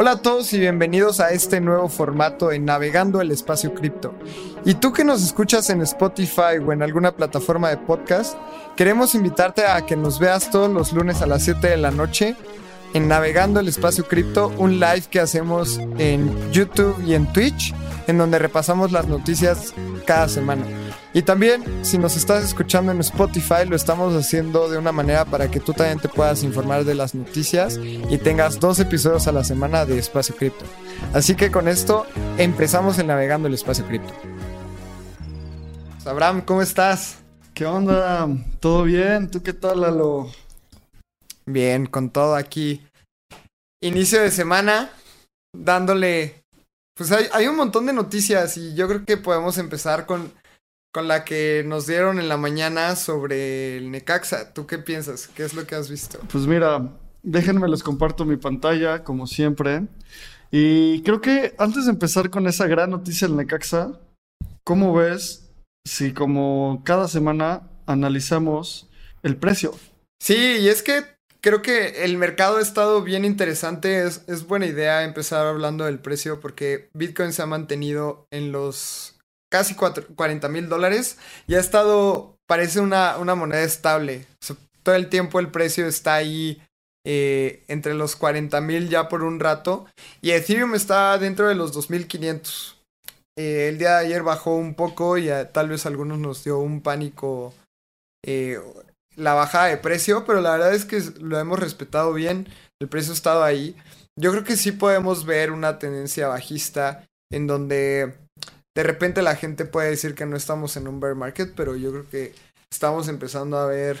Hola a todos y bienvenidos a este nuevo formato en Navegando el Espacio Cripto. Y tú que nos escuchas en Spotify o en alguna plataforma de podcast, queremos invitarte a que nos veas todos los lunes a las 7 de la noche en Navegando el Espacio Cripto, un live que hacemos en YouTube y en Twitch, en donde repasamos las noticias cada semana. Y también, si nos estás escuchando en Spotify, lo estamos haciendo de una manera para que tú también te puedas informar de las noticias y tengas dos episodios a la semana de Espacio Cripto. Así que con esto empezamos en Navegando el Espacio Cripto. Abraham, ¿cómo estás? ¿Qué onda? ¿Todo bien? ¿Tú qué tal, Lalo? Bien, con todo aquí. Inicio de semana, dándole... Pues hay, hay un montón de noticias y yo creo que podemos empezar con, con la que nos dieron en la mañana sobre el Necaxa. ¿Tú qué piensas? ¿Qué es lo que has visto? Pues mira, déjenme les comparto mi pantalla, como siempre. Y creo que antes de empezar con esa gran noticia del Necaxa, ¿cómo ves si como cada semana analizamos el precio? Sí, y es que creo que el mercado ha estado bien interesante. Es, es buena idea empezar hablando del precio porque Bitcoin se ha mantenido en los casi 40 mil dólares y ha estado, parece una, una moneda estable. Todo el tiempo el precio está ahí eh, entre los 40 mil ya por un rato y Ethereum está dentro de los 2500. Eh, el día de ayer bajó un poco y a, tal vez a algunos nos dio un pánico eh, la bajada de precio, pero la verdad es que lo hemos respetado bien, el precio ha estado ahí. Yo creo que sí podemos ver una tendencia bajista en donde de repente la gente puede decir que no estamos en un bear market, pero yo creo que estamos empezando a ver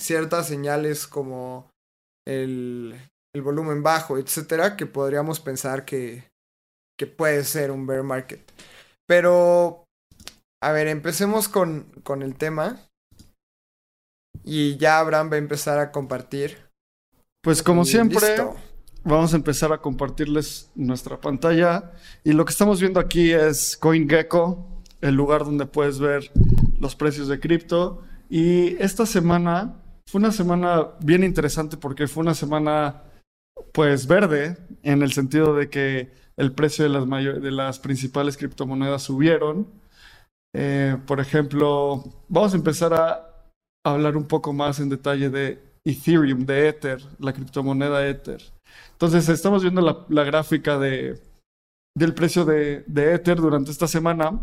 ciertas señales como el, el volumen bajo, etcétera, que podríamos pensar que, que puede ser un bear market. Pero, a ver, empecemos con, con el tema. Y ya Abraham va a empezar a compartir. Pues como Y siempre, listo. Vamos a empezar a compartirles nuestra pantalla. Y lo que estamos viendo aquí es CoinGecko, el lugar donde puedes ver los precios de cripto. Y esta semana fue una semana bien interesante porque fue una semana pues verde en el sentido de que el precio de las, de las principales criptomonedas subieron. Eh, por ejemplo, vamos a empezar a hablar un poco más en detalle de Ethereum, de Ether, la criptomoneda Ether. Entonces, estamos viendo la, gráfica de, del precio de, de Ether durante esta semana.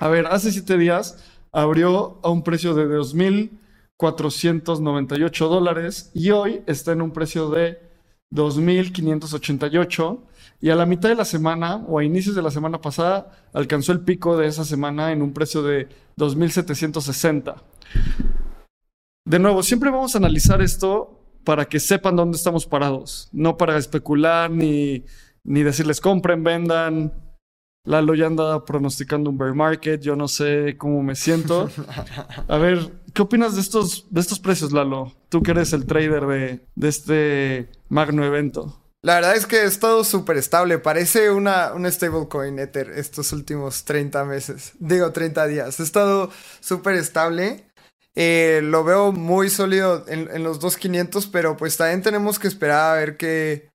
A ver, hace siete días abrió a un precio de 2.498 dólares y hoy está en un precio de 2.588 y a la mitad de la semana o a inicios de la semana pasada alcanzó el pico de esa semana en un precio de 2.760. De nuevo, siempre vamos a analizar esto para que sepan dónde estamos parados, no para especular ni, ni decirles compren, vendan. Lalo ya anda pronosticando un bear market, yo no sé cómo me siento. A ver, ¿qué opinas de estos, de estos precios, Lalo? Tú que eres el trader de, de este magno evento. La verdad es que ha estado súper estable. Parece una, una stablecoin Ether estos últimos 30 meses. Digo, 30 días. Ha estado súper estable. Eh, lo veo muy sólido en, en los 2500, pero pues también tenemos que esperar a ver qué,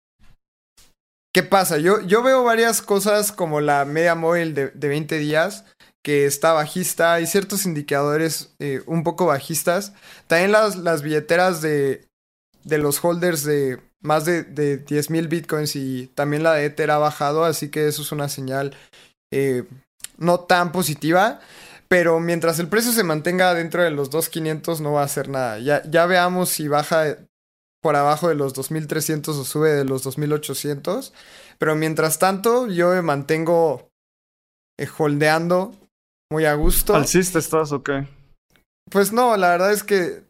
qué pasa. Yo, yo veo varias cosas como la media móvil de, de 20 días que está bajista. Hay ciertos indicadores eh, un poco bajistas. También las, las billeteras de, de los holders de más de, de 10.000 bitcoins y también la de Ether ha bajado, así que eso es una señal eh, no tan positiva. Pero mientras el precio se mantenga dentro de los 2.500 no va a hacer nada. Ya, ya veamos si baja por abajo de los 2.300 o sube de los 2.800. Pero mientras tanto yo me mantengo eh, holdeando muy a gusto. ¿Alcista estás o qué? Pues no, la verdad es que,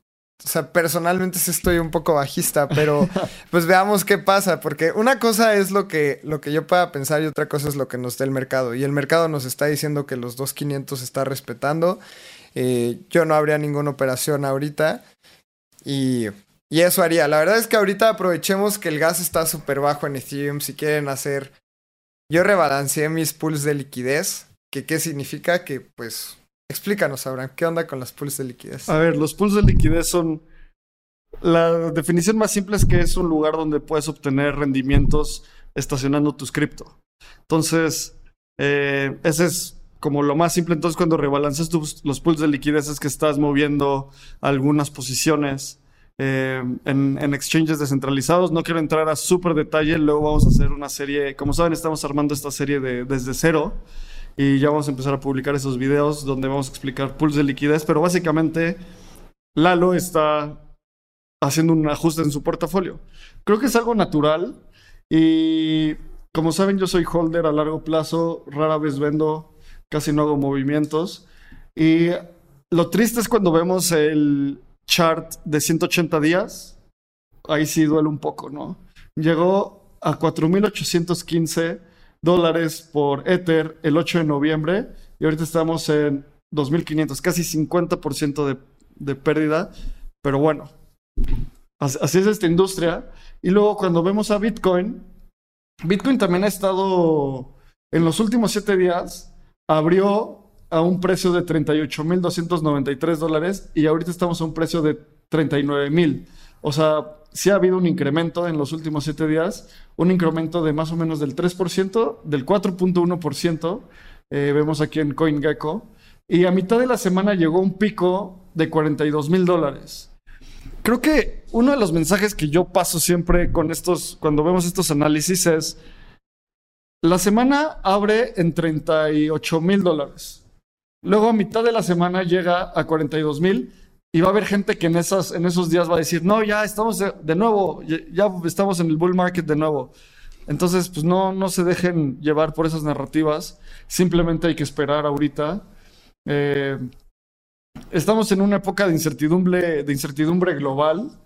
o sea, personalmente sí estoy un poco bajista, pero pues veamos qué pasa, porque una cosa es lo que, lo que yo pueda pensar y otra cosa es lo que nos dé el mercado. Y el mercado nos está diciendo que los 2.500 se está respetando. Eh, yo no habría ninguna operación ahorita y, y eso haría. La verdad es que ahorita aprovechemos que el gas está súper bajo en Ethereum si quieren hacer... Yo rebalanceé mis pools de liquidez, que qué significa que pues Explícanos, Abraham, ¿qué onda con las pools de liquidez? A ver, los pools de liquidez son. La definición más simple es que es un lugar donde puedes obtener rendimientos estacionando tus cripto. Entonces, eh, ese es como lo más simple. Entonces, cuando rebalances tus, los pools de liquidez es que estás moviendo algunas posiciones eh, en, en, exchanges descentralizados. No quiero entrar a súper detalle. Luego vamos a hacer una serie. Como saben, estamos armando esta serie de, desde cero. Y ya vamos a empezar a publicar esos videos donde vamos a explicar pools de liquidez. Pero básicamente, Lalo está haciendo un ajuste en su portafolio. Creo que es algo natural. Y como saben, yo soy holder a largo plazo. Rara vez vendo. Casi no hago movimientos. Y lo triste es cuando vemos el chart de 180 días, ahí sí duele un poco, ¿no? Llegó a 4.815 dólares por Ether el 8 de noviembre y ahorita estamos en 2.500, casi 50% de, de pérdida, pero bueno, así es esta industria. Y luego cuando vemos a Bitcoin, Bitcoin también ha estado en los últimos 7 días, abrió a un precio de 38.293 dólares y ahorita estamos a un precio de 39.000. O sea, sí ha habido un incremento en los últimos siete días, un incremento de más o menos del 3%, del 4.1%, eh, vemos aquí en CoinGecko, y a mitad de la semana llegó un pico de 42 mil dólares. Creo que uno de los mensajes que yo paso siempre con estos, cuando vemos estos análisis es, la semana abre en 38 mil dólares. Luego a mitad de la semana llega a 42 mil y va a haber gente que en, en esos días va a decir, no, ya estamos de, nuevo, ya, estamos en el bull market de nuevo. Entonces, pues no, no se dejen llevar por esas narrativas, simplemente hay que esperar ahorita. Eh, estamos en una época de incertidumbre, de incertidumbre global.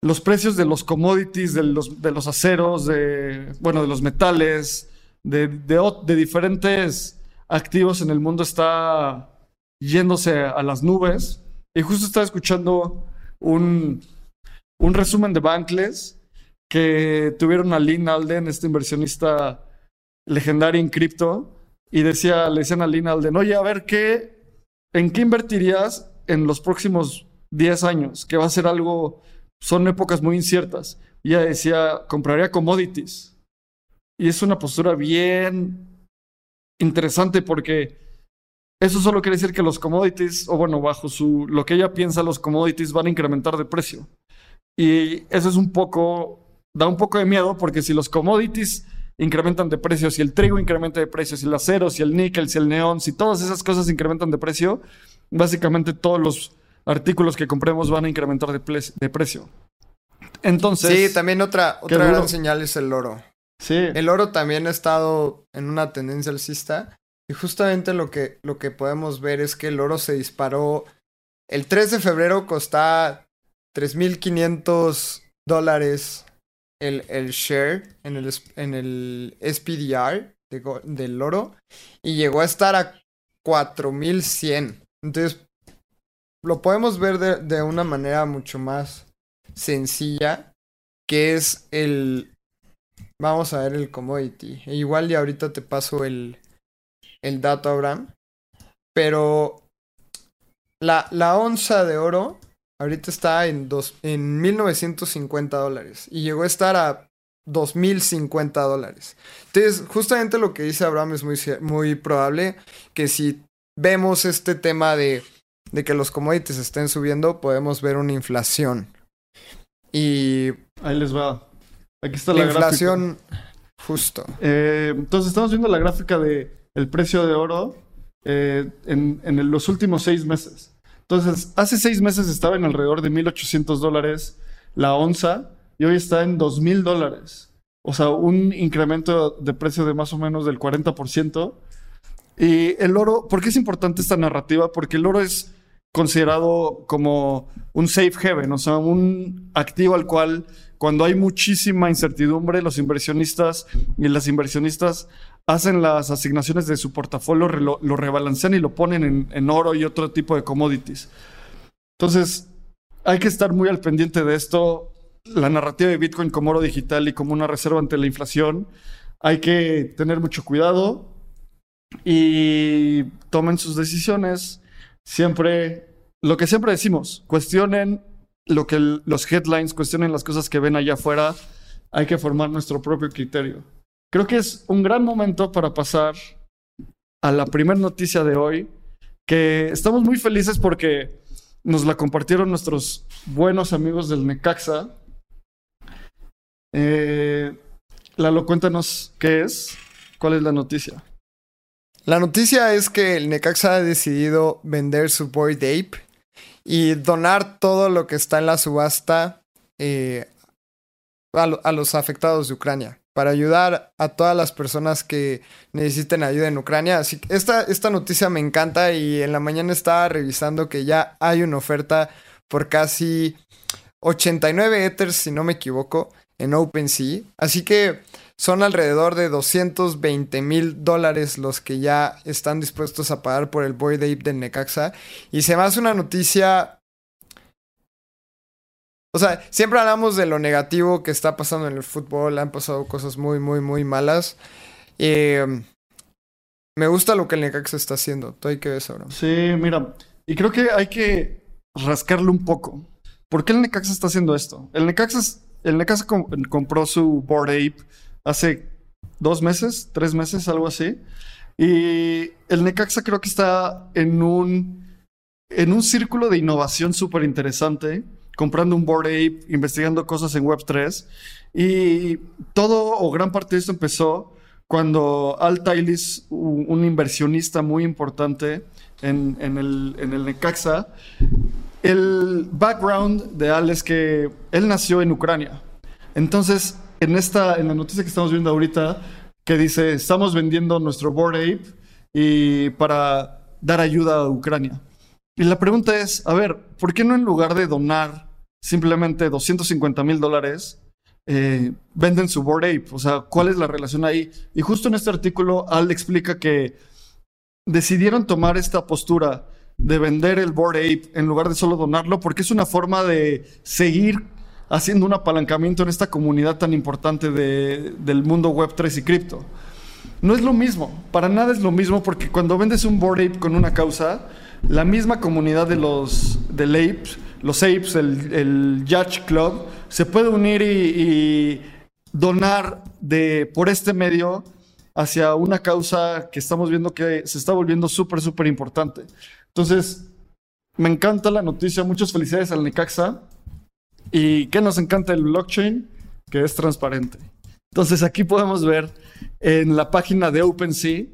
Los precios de los commodities, de los, de los aceros, de, bueno, de los metales, de, de diferentes activos en el mundo está yéndose a las nubes. Y justo estaba escuchando un, un resumen de Bankless que tuvieron a Lynn Alden, este inversionista legendario en cripto, y decía, le decían a Lynn Alden, oye, a ver, ¿qué, ¿en qué invertirías en los próximos 10 años? Que va a ser algo, son épocas muy inciertas. Y ella decía, compraría commodities. Y es una postura bien interesante porque eso solo quiere decir que los commodities, o bueno, bajo su, lo que ella piensa, los commodities van a incrementar de precio. Y eso es un poco, da un poco de miedo porque si los commodities incrementan de precio, si el trigo incrementa de precio, si el acero, si el níquel, si el neón, si todas esas cosas incrementan de precio, básicamente todos los artículos que compremos van a incrementar de, de precio. Entonces... Sí, también otra, otra gran señal es el oro. Sí. El oro también ha estado en una tendencia alcista. Y justamente lo que, lo que podemos ver es que el oro se disparó. El 3 de febrero costaba 3.500 dólares el, el, share en el, en el SPDR del oro. Y llegó a estar a 4.100. Entonces, lo podemos ver de, de una manera mucho más sencilla. Que es el, Vamos a ver el commodity. E igual y ahorita te paso el, el dato, Abraham. Pero la, la onza de oro ahorita está en, dos, en 1950 dólares. Y llegó a estar a 2050 dólares. Entonces, justamente lo que dice Abraham es muy, muy probable que si vemos este tema de, de que los commodities estén subiendo, podemos ver una inflación. Y... Ahí les va. Aquí está la, inflación justo. Eh, entonces estamos viendo la gráfica de el precio de oro eh, en, en, los últimos seis meses. Entonces, hace seis meses estaba en alrededor de 1.800 dólares la onza y hoy está en 2.000 dólares. O sea, un incremento de precio de más o menos del 40%. Y el oro, ¿por qué es importante esta narrativa? Porque el oro es considerado como un safe haven, o sea, un activo al cual cuando hay muchísima incertidumbre, los inversionistas y las inversionistas hacen las asignaciones de su portafolio, lo, rebalancean y lo ponen en, oro y otro tipo de commodities. Entonces, hay que estar muy al pendiente de esto. La narrativa de Bitcoin como oro digital y como una reserva ante la inflación. Hay que tener mucho cuidado y tomen sus decisiones. Siempre, lo que siempre decimos, cuestionen lo que los headlines cuestionen las cosas que ven allá afuera hay que formar nuestro propio criterio. Creo que es un gran momento para pasar a la primera noticia de hoy, que estamos muy felices porque nos la compartieron nuestros buenos amigos del Necaxa. Eh, Lalo, cuéntanos qué es, cuál es la noticia. La noticia es que el Necaxa ha decidido vender su Boyd Ape y donar todo lo que está en la subasta eh, a, los afectados de Ucrania para ayudar a todas las personas que necesiten ayuda en Ucrania. Así que esta, esta noticia me encanta y en la mañana estaba revisando que ya hay una oferta por casi 89 Ethers, si no me equivoco, en OpenSea. Así que son alrededor de 220 mil dólares los que ya están dispuestos a pagar por el Boyd Ape del Necaxa. Y se me hace una noticia o sea, siempre hablamos de lo negativo que está pasando en el fútbol. Han pasado cosas muy, muy, muy malas. Eh, me gusta lo que el Necaxa está haciendo. ¿Tú hay que ver ahora? Sí, mira. Y creo que hay que rascarle un poco. ¿Por qué el Necaxa está haciendo esto? El Necaxa, el Necaxa compró su Board Ape hace dos meses, tres meses, algo así. Y el Necaxa creo que está en un, en un círculo de innovación súper interesante comprando un Board Ape, investigando cosas en Web3. Y todo o gran parte de esto empezó cuando Al Tailis, un inversionista muy importante en, el, en el Necaxa, el background de Al es que él nació en Ucrania. Entonces, en, esta, en la noticia que estamos viendo ahorita, que dice, estamos vendiendo nuestro Board Ape y para dar ayuda a Ucrania. Y la pregunta es, a ver, ¿por qué no en lugar de donar simplemente 250 mil dólares, eh, venden su Board Ape. O sea, ¿cuál es la relación ahí? Y justo en este artículo, Al explica que decidieron tomar esta postura de vender el Board Ape en lugar de solo donarlo, porque es una forma de seguir haciendo un apalancamiento en esta comunidad tan importante del mundo web 3 y cripto. No es lo mismo, para nada es lo mismo, porque cuando vendes un Board Ape con una causa, la misma comunidad de los del Apes los apes, el, el Club, se puede unir y, donar de, por este medio hacia una causa que estamos viendo que se está volviendo súper, súper importante. Entonces, me encanta la noticia. Muchas felicidades al Necaxa. ¿Y qué nos encanta el blockchain? Que es transparente. Entonces, aquí podemos ver en la página de OpenSea,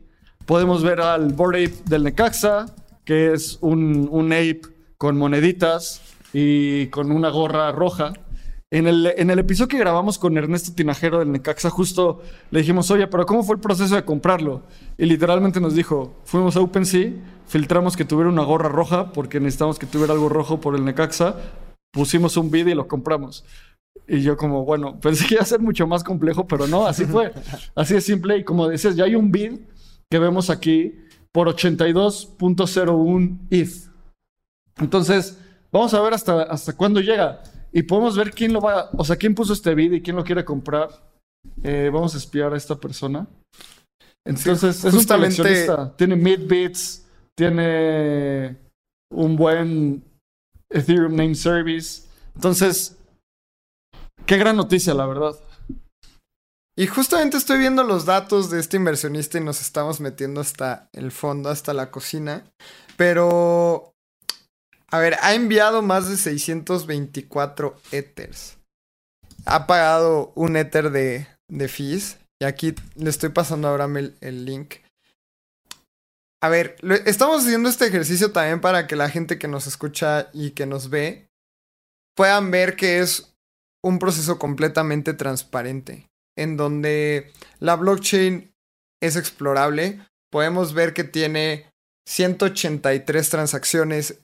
podemos ver al Board Ape del Necaxa, que es un, un ape con moneditas y con una gorra roja. En el, en el episodio que grabamos con Ernesto Tinajero del Necaxa, justo le dijimos, oye, pero ¿cómo fue el proceso de comprarlo? Y literalmente nos dijo, fuimos a OpenSea, filtramos que tuviera una gorra roja porque necesitamos que tuviera algo rojo por el Necaxa, pusimos un bid y lo compramos. Y yo como, bueno, pensé que iba a ser mucho más complejo, pero no, así fue. Así de simple. Y como decías, ya hay un bid que vemos aquí por 82.01 ETH. Entonces, Vamos a ver hasta, hasta cuándo llega. Y podemos ver quién lo va, o sea, quién puso este video y quién lo quiere comprar. Eh, vamos a espiar a esta persona. Entonces, es un coleccionista. Tiene Midbits, tiene un buen Ethereum Name Service. Entonces, qué gran noticia, la verdad. Y justamente estoy viendo los datos de este inversionista y nos estamos metiendo hasta el fondo, hasta la cocina. Pero a ver, ha enviado más de 624 Ethers. Ha pagado un Ether de, de fees. Y aquí le estoy pasando ahora el, el link. A ver, estamos haciendo este ejercicio también para que la gente que nos escucha y que nos ve puedan ver que es un proceso completamente transparente, en donde la blockchain es explorable. Podemos ver que tiene 183 transacciones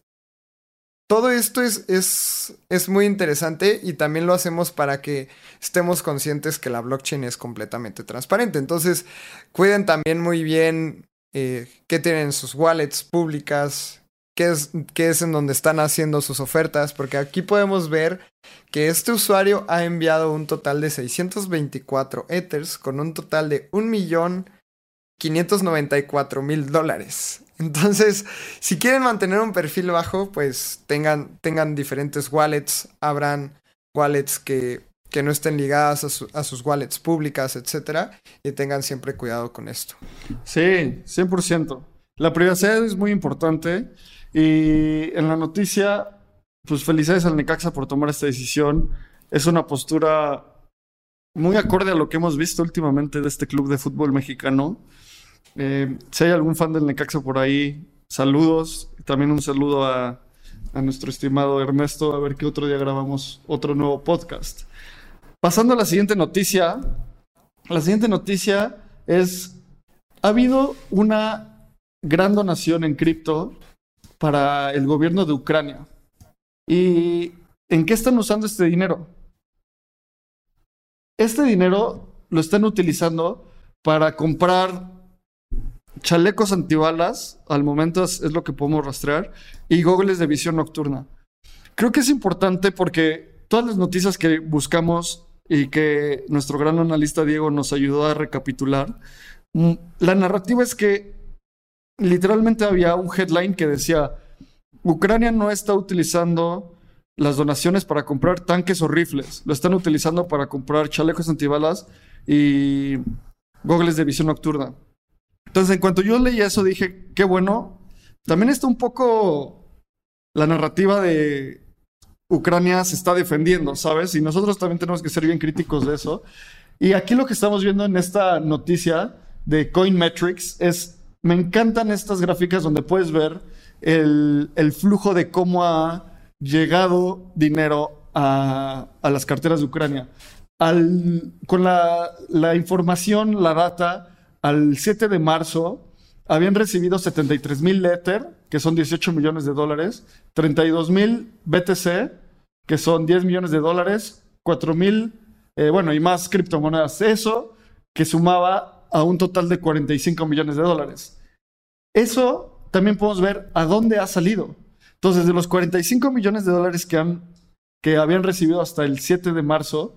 todo esto es, es, es, muy interesante y también lo hacemos para que estemos conscientes que la blockchain es completamente transparente. Entonces, cuiden también muy bien eh, qué tienen sus wallets públicas, qué es, qué es en donde están haciendo sus ofertas, porque aquí podemos ver que este usuario ha enviado un total de 624 Ethers con un total de 1.594.000 dólares. Entonces, si quieren mantener un perfil bajo, pues tengan, tengan diferentes wallets. Habrán wallets que que no estén ligadas a, sus wallets públicas, etcétera, y tengan siempre cuidado con esto. Sí, 100%. La privacidad es muy importante y en la noticia, pues felicidades al Necaxa por tomar esta decisión. Es una postura muy acorde a lo que hemos visto últimamente de este club de fútbol mexicano. Eh, si hay algún fan del Necaxa por ahí, saludos. También un saludo a, a nuestro estimado Ernesto, a ver qué otro día grabamos otro nuevo podcast. Pasando a la siguiente noticia. La siguiente noticia es, ha habido una gran donación en cripto para el gobierno de Ucrania. ¿Y en qué están usando este dinero? Este dinero lo están utilizando para comprar chalecos antibalas, al momento es, lo que podemos rastrear, y gogles de visión nocturna. Creo que es importante porque todas las noticias que buscamos y que nuestro gran analista Diego nos ayudó a recapitular, mm, la narrativa es que literalmente había un headline que decía, Ucrania no está utilizando las donaciones para comprar tanques o rifles, lo están utilizando para comprar chalecos antibalas y gogles de visión nocturna. Entonces, en cuanto yo leí eso, dije, qué bueno. También está un poco la narrativa de Ucrania se está defendiendo, ¿sabes? Y nosotros también tenemos que ser bien críticos de eso. Y aquí lo que estamos viendo en esta noticia de Coinmetrics es, me encantan estas gráficas donde puedes ver el, flujo de cómo ha llegado dinero a, las carteras de Ucrania. con la, la información, la data, al 7 de marzo habían recibido 73 mil Ether, que son 18 millones de dólares, 32 mil BTC, que son 10 millones de dólares, 4 mil, eh, bueno, y más criptomonedas. Eso que sumaba a un total de 45 millones de dólares. Eso también podemos ver a dónde ha salido. Entonces, de los 45 millones de dólares que, han, que habían recibido hasta el 7 de marzo,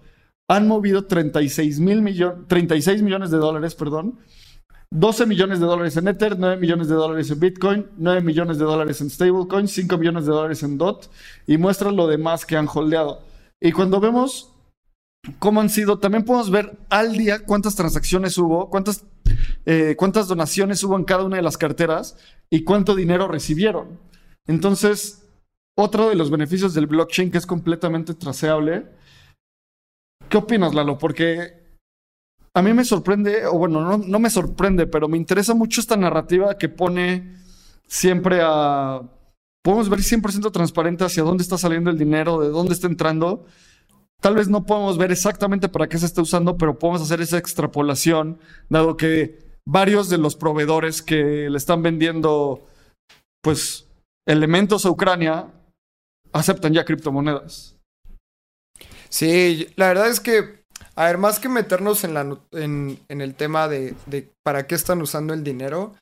han movido 36, mil millones, 36 millones de dólares, perdón, 12 millones de dólares en Ether, 9 millones de dólares en Bitcoin, 9 millones de dólares en stablecoin, 5 millones de dólares en DOT y muestran lo demás que han holdeado. Y cuando vemos cómo han sido, también podemos ver al día cuántas transacciones hubo, cuántas, eh, cuántas donaciones hubo en cada una de las carteras y cuánto dinero recibieron. Entonces, otro de los beneficios del blockchain que es completamente traceable ¿Qué opinas, Lalo? Porque a mí me sorprende, o bueno, no, no, me sorprende, pero me interesa mucho esta narrativa que pone siempre a... Podemos ver 100% transparente hacia dónde está saliendo el dinero, de dónde está entrando. Tal vez no podemos ver exactamente para qué se está usando, pero podemos hacer esa extrapolación, dado que varios de los proveedores que le están vendiendo, pues, elementos a Ucrania, aceptan ya criptomonedas. Sí, la verdad es que, a ver, más que meternos en, la, en, el tema de, para qué están usando el dinero,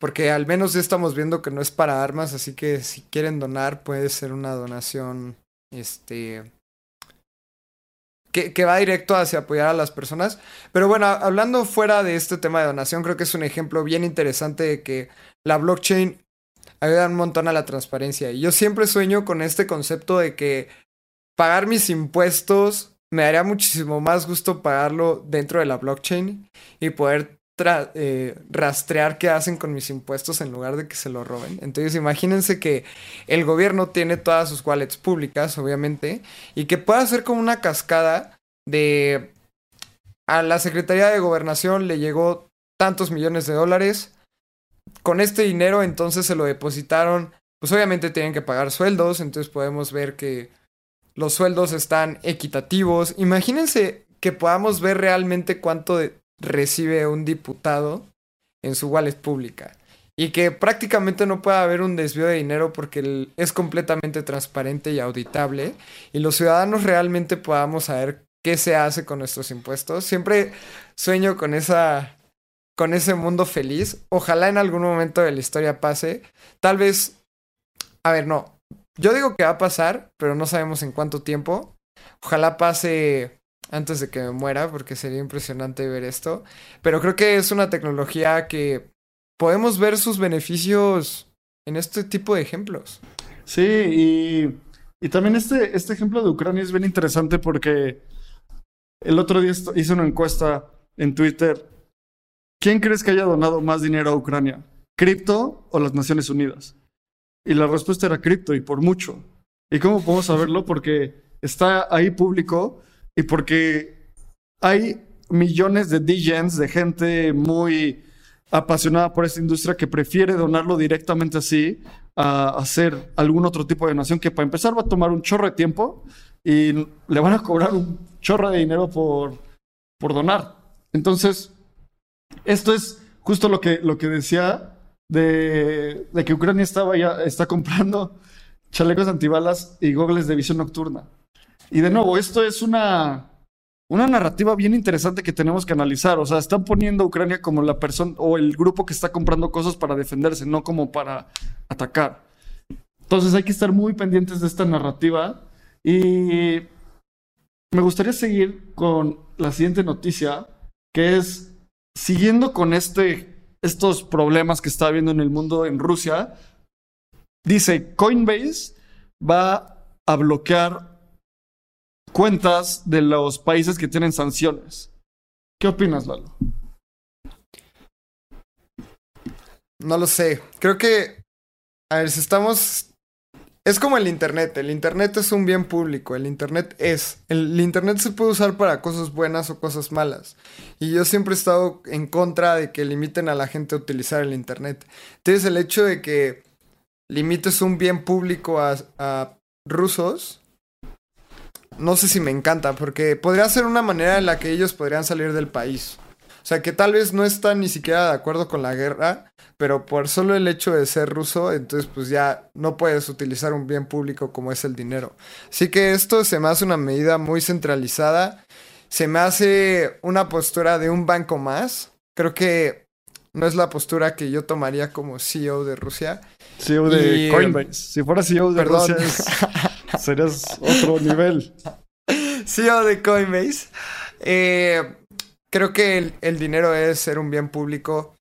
porque al menos ya estamos viendo que no es para armas, así que si quieren donar puede ser una donación, este, que, que, va directo hacia apoyar a las personas. Pero bueno, hablando fuera de este tema de donación, creo que es un ejemplo bien interesante de que la blockchain ayuda un montón a la transparencia. Y yo siempre sueño con este concepto de que pagar mis impuestos, me daría muchísimo más gusto pagarlo dentro de la blockchain y poder eh, rastrear qué hacen con mis impuestos en lugar de que se lo roben. Entonces imagínense que el gobierno tiene todas sus wallets públicas, obviamente, y que pueda hacer como una cascada de... A la Secretaría de Gobernación le llegó tantos millones de dólares. Con este dinero entonces se lo depositaron. Pues obviamente tienen que pagar sueldos, entonces podemos ver que los sueldos están equitativos. Imagínense que podamos ver realmente cuánto recibe un diputado en su wallet pública. Y que prácticamente no pueda haber un desvío de dinero porque es completamente transparente y auditable. Y los ciudadanos realmente podamos saber qué se hace con nuestros impuestos. Siempre sueño con esa. con ese mundo feliz. Ojalá en algún momento de la historia pase. Tal vez. A ver, no. Yo digo que va a pasar, pero no sabemos en cuánto tiempo. Ojalá pase antes de que me muera, porque sería impresionante ver esto. Pero creo que es una tecnología que podemos ver sus beneficios en este tipo de ejemplos. Sí, y, también este, este ejemplo de Ucrania es bien interesante porque El otro día hice una encuesta en Twitter. ¿Quién crees que haya donado más dinero a Ucrania? ¿Cripto o las Naciones Unidas? Y la respuesta era cripto y por mucho. ¿Y cómo podemos saberlo? Porque está ahí público y porque hay millones de DJs, de gente muy apasionada por esta industria que prefiere donarlo directamente así a hacer algún otro tipo de donación que para empezar va a tomar un chorro de tiempo y le van a cobrar un chorro de dinero por, por donar. Entonces, esto es justo lo que, lo que decía de, de que Ucrania estaba ya, está comprando chalecos antibalas y gogles de visión nocturna. Y de nuevo, esto es una, una narrativa bien interesante que tenemos que analizar. O sea, están poniendo a Ucrania como la persona o el grupo que está comprando cosas para defenderse, no como para atacar. Entonces hay que estar muy pendientes de esta narrativa. Y me gustaría seguir con la siguiente noticia, que es, siguiendo con este, estos problemas que está habiendo en el mundo en Rusia, dice, Coinbase va a bloquear cuentas de los países que tienen sanciones. ¿Qué opinas, Lalo? No lo sé. Creo que, a ver, si estamos... Es como el Internet. El Internet es un bien público. El Internet es. El, Internet se puede usar para cosas buenas o cosas malas. Y yo siempre he estado en contra de que limiten a la gente a utilizar el Internet. Entonces el hecho de que limites un bien público a, a rusos no sé si me encanta, porque podría ser una manera en la que ellos podrían salir del país. O sea, que tal vez no están ni siquiera de acuerdo con la guerra, pero por solo el hecho de ser ruso, entonces pues ya no puedes utilizar un bien público como es el dinero. Así que esto se me hace una medida muy centralizada, se me hace una postura de un banco más. Creo que no es la postura que yo tomaría como CEO de Rusia. CEO de Coinbase. Si fuera CEO de Rusia serías otro nivel. CEO de Coinbase. Eh, creo que el, dinero es ser un bien público.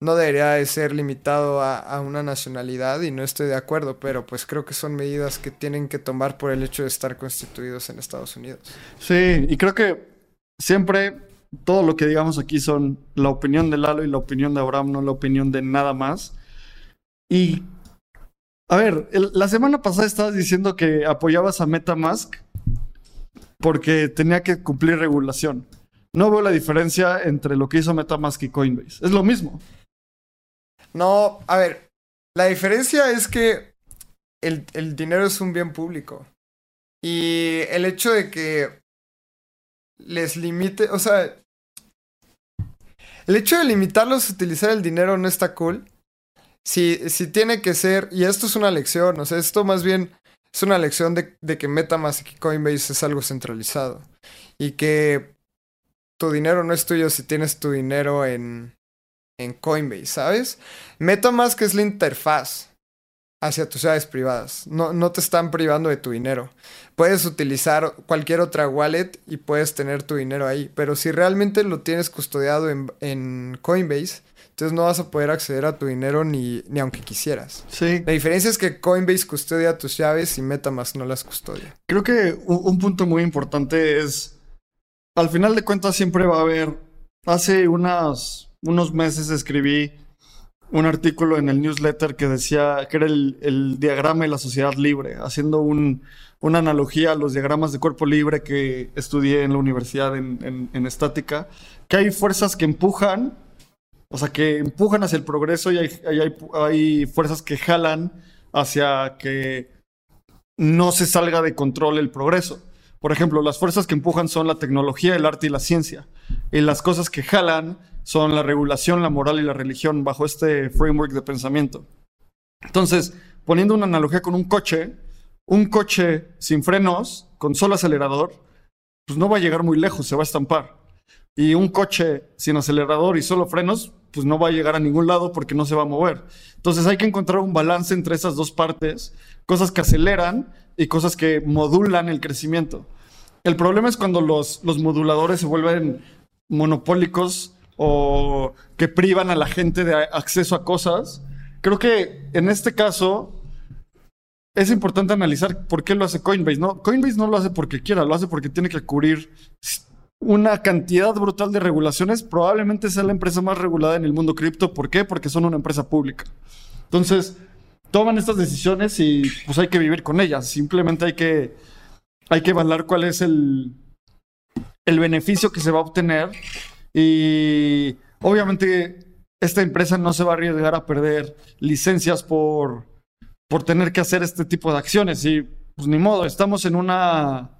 No debería de ser limitado a, una nacionalidad y no estoy de acuerdo, pero pues creo que son medidas que tienen que tomar por el hecho de estar constituidos en Estados Unidos. Sí, y creo que siempre todo lo que digamos aquí son la opinión de Lalo y la opinión de Abraham, no la opinión de nada más. Y, a ver, la semana pasada estabas diciendo que apoyabas a MetaMask porque tenía que cumplir regulación. No veo la diferencia entre lo que hizo MetaMask y Coinbase. Es lo mismo. No, a ver, la diferencia es que el, el dinero es un bien público. Y el hecho de que les limite, o sea, el hecho de limitarlos a utilizar el dinero no está cool. Si, si tiene que ser, y esto es una lección, o sea, esto más bien es una lección de, de que MetaMask y Coinbase es algo centralizado. Y que tu dinero no es tuyo si tienes tu dinero en, en Coinbase, ¿sabes? MetaMask es la interfaz hacia tus ciudades privadas. No, no te están privando de tu dinero. Puedes utilizar cualquier otra wallet y puedes tener tu dinero ahí. Pero si realmente lo tienes custodiado en, en Coinbase, entonces no vas a poder acceder a tu dinero ni, ni aunque quisieras. Sí. La diferencia es que Coinbase custodia tus llaves y MetaMask no las custodia. Creo que un, un punto muy importante es, al final de cuentas siempre va a haber, hace unas, unos meses escribí un artículo en el newsletter que decía que era el, diagrama de la sociedad libre, haciendo una analogía a los diagramas de cuerpo libre que estudié en la universidad en, estática, que hay fuerzas que empujan, o sea, que empujan hacia el progreso y hay, hay fuerzas que jalan hacia que no se salga de control el progreso. Por ejemplo, las fuerzas que empujan son la tecnología, el arte y la ciencia. Y las cosas que jalan son la regulación, la moral y la religión bajo este framework de pensamiento. Entonces, poniendo una analogía con un coche, un coche sin frenos, con solo acelerador, pues no va a llegar muy lejos, se va a estampar. Y un coche sin acelerador y solo frenos, pues no va a llegar a ningún lado porque no se va a mover. Entonces hay que encontrar un balance entre esas dos partes, cosas que aceleran y cosas que modulan el crecimiento. El problema es cuando los, los moduladores se vuelven monopólicos o que privan a la gente de acceso a cosas. Creo que en este caso es importante analizar por qué lo hace Coinbase. ¿no? Coinbase no lo hace porque quiera, lo hace porque tiene que cubrir una cantidad brutal de regulaciones, probablemente sea la empresa más regulada en el mundo cripto. ¿Por qué? Porque son una empresa pública. Entonces, toman estas decisiones y pues hay que vivir con ellas. Simplemente hay que, hay que evaluar cuál es el, el beneficio que se va a obtener. Y obviamente esta empresa no se va a arriesgar a perder licencias por, por tener que hacer este tipo de acciones. Y pues ni modo, estamos en una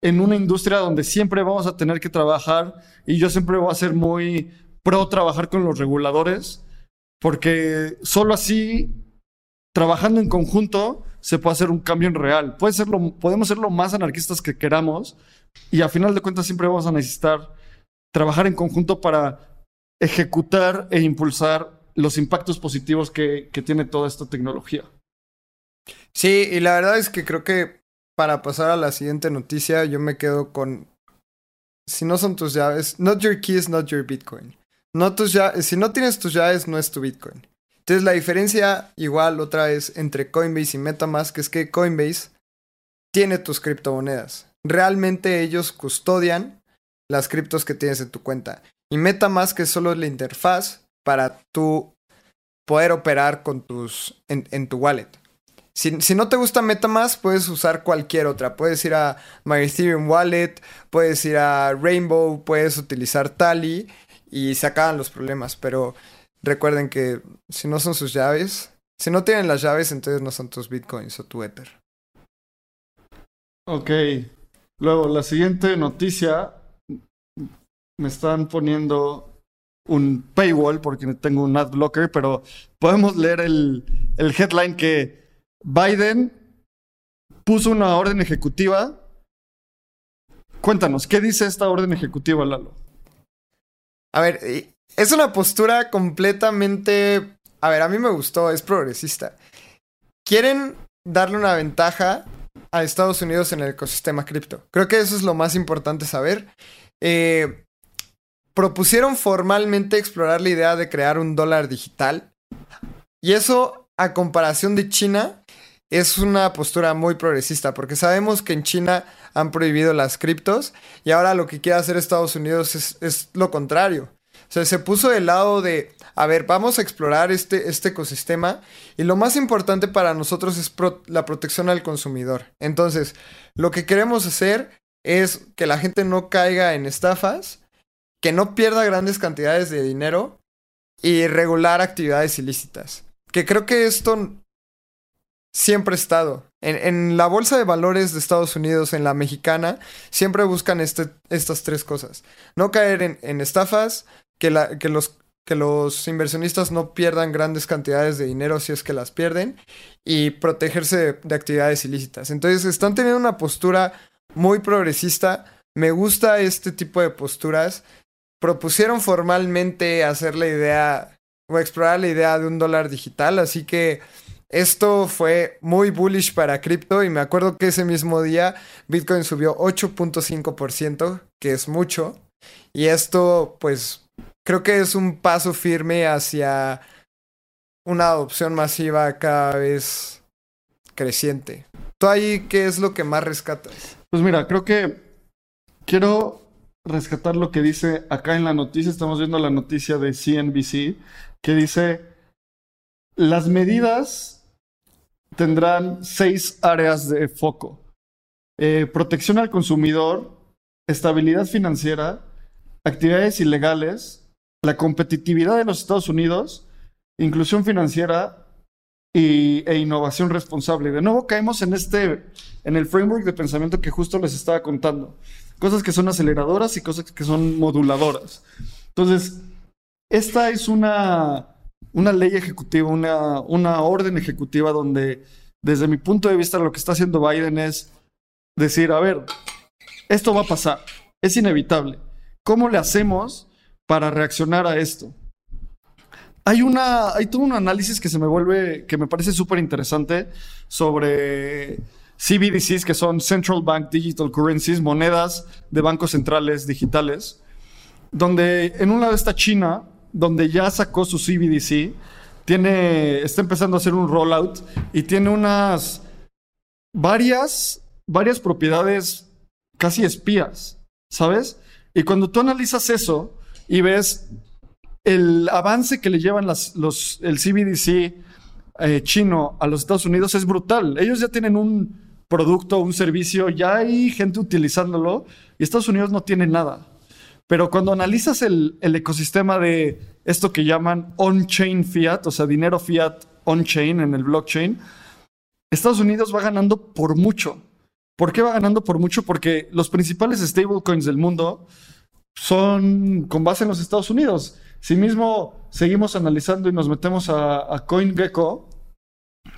en una industria donde siempre vamos a tener que trabajar y yo siempre voy a ser muy pro trabajar con los reguladores porque solo así, trabajando en conjunto, se puede hacer un cambio en real. Puede ser podemos ser lo más anarquistas que queramos y a final de cuentas siempre vamos a necesitar trabajar en conjunto para ejecutar e impulsar los impactos positivos que, tiene toda esta tecnología. Sí, y la verdad es que creo que para pasar a la siguiente noticia, yo me quedo con. Si no son tus llaves, not your keys, not your Bitcoin. No tus si no tienes tus llaves, no es tu Bitcoin. Entonces la diferencia igual otra vez entre Coinbase y Metamask es que Coinbase tiene tus criptomonedas. Realmente ellos custodian las criptos que tienes en tu cuenta. Y Metamask es solo la interfaz para tú poder operar con tus en tu wallet. Si, no te gusta MetaMask, puedes usar cualquier otra. Puedes ir a My Wallet, puedes ir a Rainbow, puedes utilizar Tally y se acaban los problemas. Pero recuerden que si no son sus llaves, si no tienen las llaves, entonces no son tus bitcoins o tu Ether. Ok. Luego, la siguiente noticia. Me están poniendo un paywall porque tengo un ad blocker, pero podemos leer el, el headline que Biden puso una orden ejecutiva. Cuéntanos, ¿qué dice esta orden ejecutiva, Lalo? A ver, es una postura completamente... A ver, a mí me gustó, es progresista. Quieren darle una ventaja a Estados Unidos en el ecosistema cripto. Creo que eso es lo más importante saber. Eh, propusieron formalmente explorar la idea de crear un dólar digital. Y eso, a comparación de China, es una postura muy progresista, porque sabemos que en China han prohibido las criptos y ahora lo que quiere hacer Estados Unidos es, lo contrario. Se puso del lado de, a ver, vamos a explorar este, este ecosistema y lo más importante para nosotros es la protección al consumidor. Entonces, lo que queremos hacer es que la gente no caiga en estafas, que no pierda grandes cantidades de dinero y regular actividades ilícitas. Que creo que esto siempre ha estado. En, la bolsa de valores de Estados Unidos, en la mexicana, siempre buscan este, estas tres cosas. No caer en, estafas, que, los, que los inversionistas no pierdan grandes cantidades de dinero si es que las pierden, y protegerse de, actividades ilícitas. Entonces, están teniendo una postura muy progresista. Me gusta este tipo de posturas. Propusieron formalmente hacer la idea o explorar la idea de un dólar digital, así que esto fue muy bullish para cripto y me acuerdo que ese mismo día Bitcoin subió 8.5%, que es mucho. Y esto, pues, creo que es un paso firme hacia una adopción masiva cada vez creciente. ¿Tú ahí qué es lo que más rescatas? Pues mira, creo que quiero rescatar lo que dice acá en la noticia. Estamos viendo la noticia de CNBC que dice, las medidas tendrán seis áreas de foco. Eh, protección al consumidor, estabilidad financiera, actividades ilegales, la competitividad de los Estados Unidos, inclusión financiera y, e innovación responsable. De nuevo caemos en este, en el framework de pensamiento que justo les estaba contando. Cosas que son aceleradoras y cosas que son moduladoras. Entonces, esta es una una ley ejecutiva, una, una orden ejecutiva donde, desde mi punto de vista, lo que está haciendo Biden es decir, a ver, esto va a pasar, es inevitable. ¿Cómo le hacemos para reaccionar a esto? Hay, una, hay todo un análisis que se me vuelve, que me parece súper interesante sobre CBDCs, que son Central Bank Digital Currencies, monedas de bancos centrales digitales, donde en un lado está China, donde ya sacó su CBDC, tiene, está empezando a hacer un rollout y tiene unas varias, varias propiedades casi espías, ¿sabes? Y cuando tú analizas eso y ves el avance que le llevan el CBDC eh, chino a los Estados Unidos es brutal. Ellos ya tienen un producto, un servicio, ya hay gente utilizándolo y Estados Unidos no tiene nada. Pero cuando analizas el, el ecosistema de esto que llaman on-chain fiat, o sea, dinero fiat on-chain en el blockchain, Estados Unidos va ganando por mucho. ¿Por qué va ganando por mucho? Porque los principales stablecoins del mundo son con base en los Estados Unidos. Si mismo seguimos analizando y nos metemos a, a CoinGecko,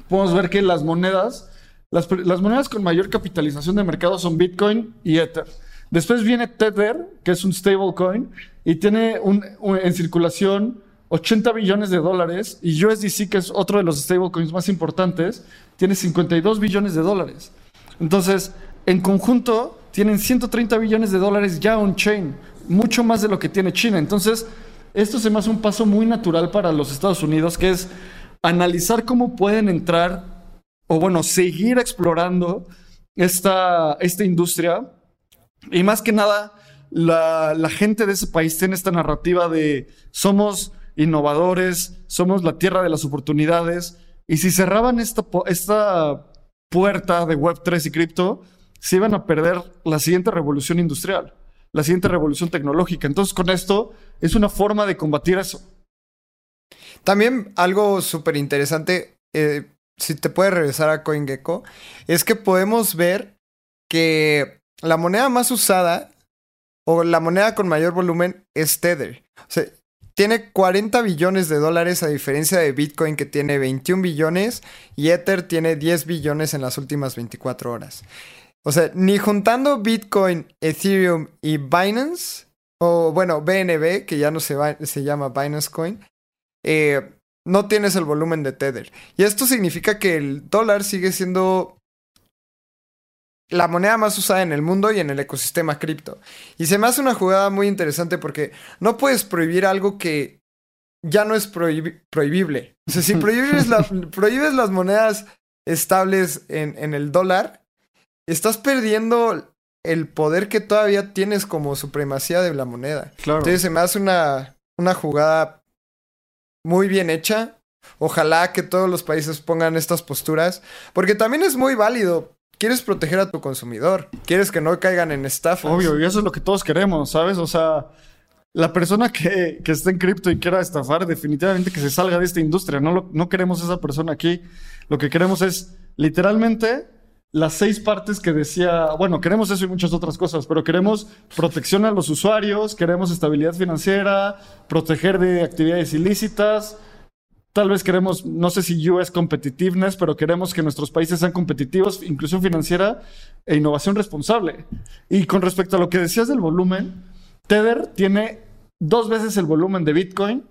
podemos ver que las monedas, las, las, monedas con mayor capitalización de mercado son Bitcoin y Ether. Después viene Tether, que es un stablecoin, y tiene un, un, en circulación 80 billones de dólares, y USDC, que es otro de los stablecoins más importantes, tiene 52 billones de dólares. Entonces, en conjunto, tienen 130 billones de dólares ya on-chain, mucho más de lo que tiene China. Entonces, esto se me hace un paso muy natural para los Estados Unidos, que es analizar cómo pueden entrar o bueno, seguir explorando esta, esta industria. Y más que nada, la, la, gente de ese país tiene esta narrativa de somos innovadores, somos la tierra de las oportunidades. Y si cerraban esta, esta puerta de Web3 y cripto, se iban a perder la siguiente revolución industrial la siguiente revolución tecnológica. Entonces, con esto es una forma de combatir eso. También algo súper interesante, eh, si te puedes regresar a CoinGecko, es que podemos ver que la moneda más usada o la moneda con mayor volumen es Tether. O sea, tiene 40 billones de dólares a diferencia de Bitcoin que tiene 21 billones y Ether tiene 10 billones en las últimas 24 horas. O sea, ni juntando Bitcoin, Ethereum y Binance, o bueno, BNB, que ya no se, va, se llama Binance Coin, eh, no tienes el volumen de Tether. Y esto significa que el dólar sigue siendo la moneda más usada en el mundo y en el ecosistema cripto. Y se me hace una jugada muy interesante porque no puedes prohibir algo que ya no es prohib prohibible. O sea, si prohíbes, la, prohíbes las monedas estables en, en el dólar, estás perdiendo el poder que todavía tienes como supremacía de la moneda. Claro. Entonces se me hace una, una jugada muy bien hecha. Ojalá que todos los países pongan estas posturas, porque también es muy válido. Quieres proteger a tu consumidor, quieres que no caigan en estafas. Obvio, y eso es lo que todos queremos, ¿sabes? O sea, la persona que, que está en cripto y quiera estafar, definitivamente que se salga de esta industria. No, lo, no queremos esa persona aquí. Lo que queremos es literalmente las seis partes que decía, bueno, queremos eso y muchas otras cosas, pero queremos protección a los usuarios, queremos estabilidad financiera, proteger de actividades ilícitas, tal vez queremos, no sé si US competitiveness, pero queremos que nuestros países sean competitivos, inclusión financiera e innovación responsable. Y con respecto a lo que decías del volumen, Tether tiene dos veces el volumen de Bitcoin,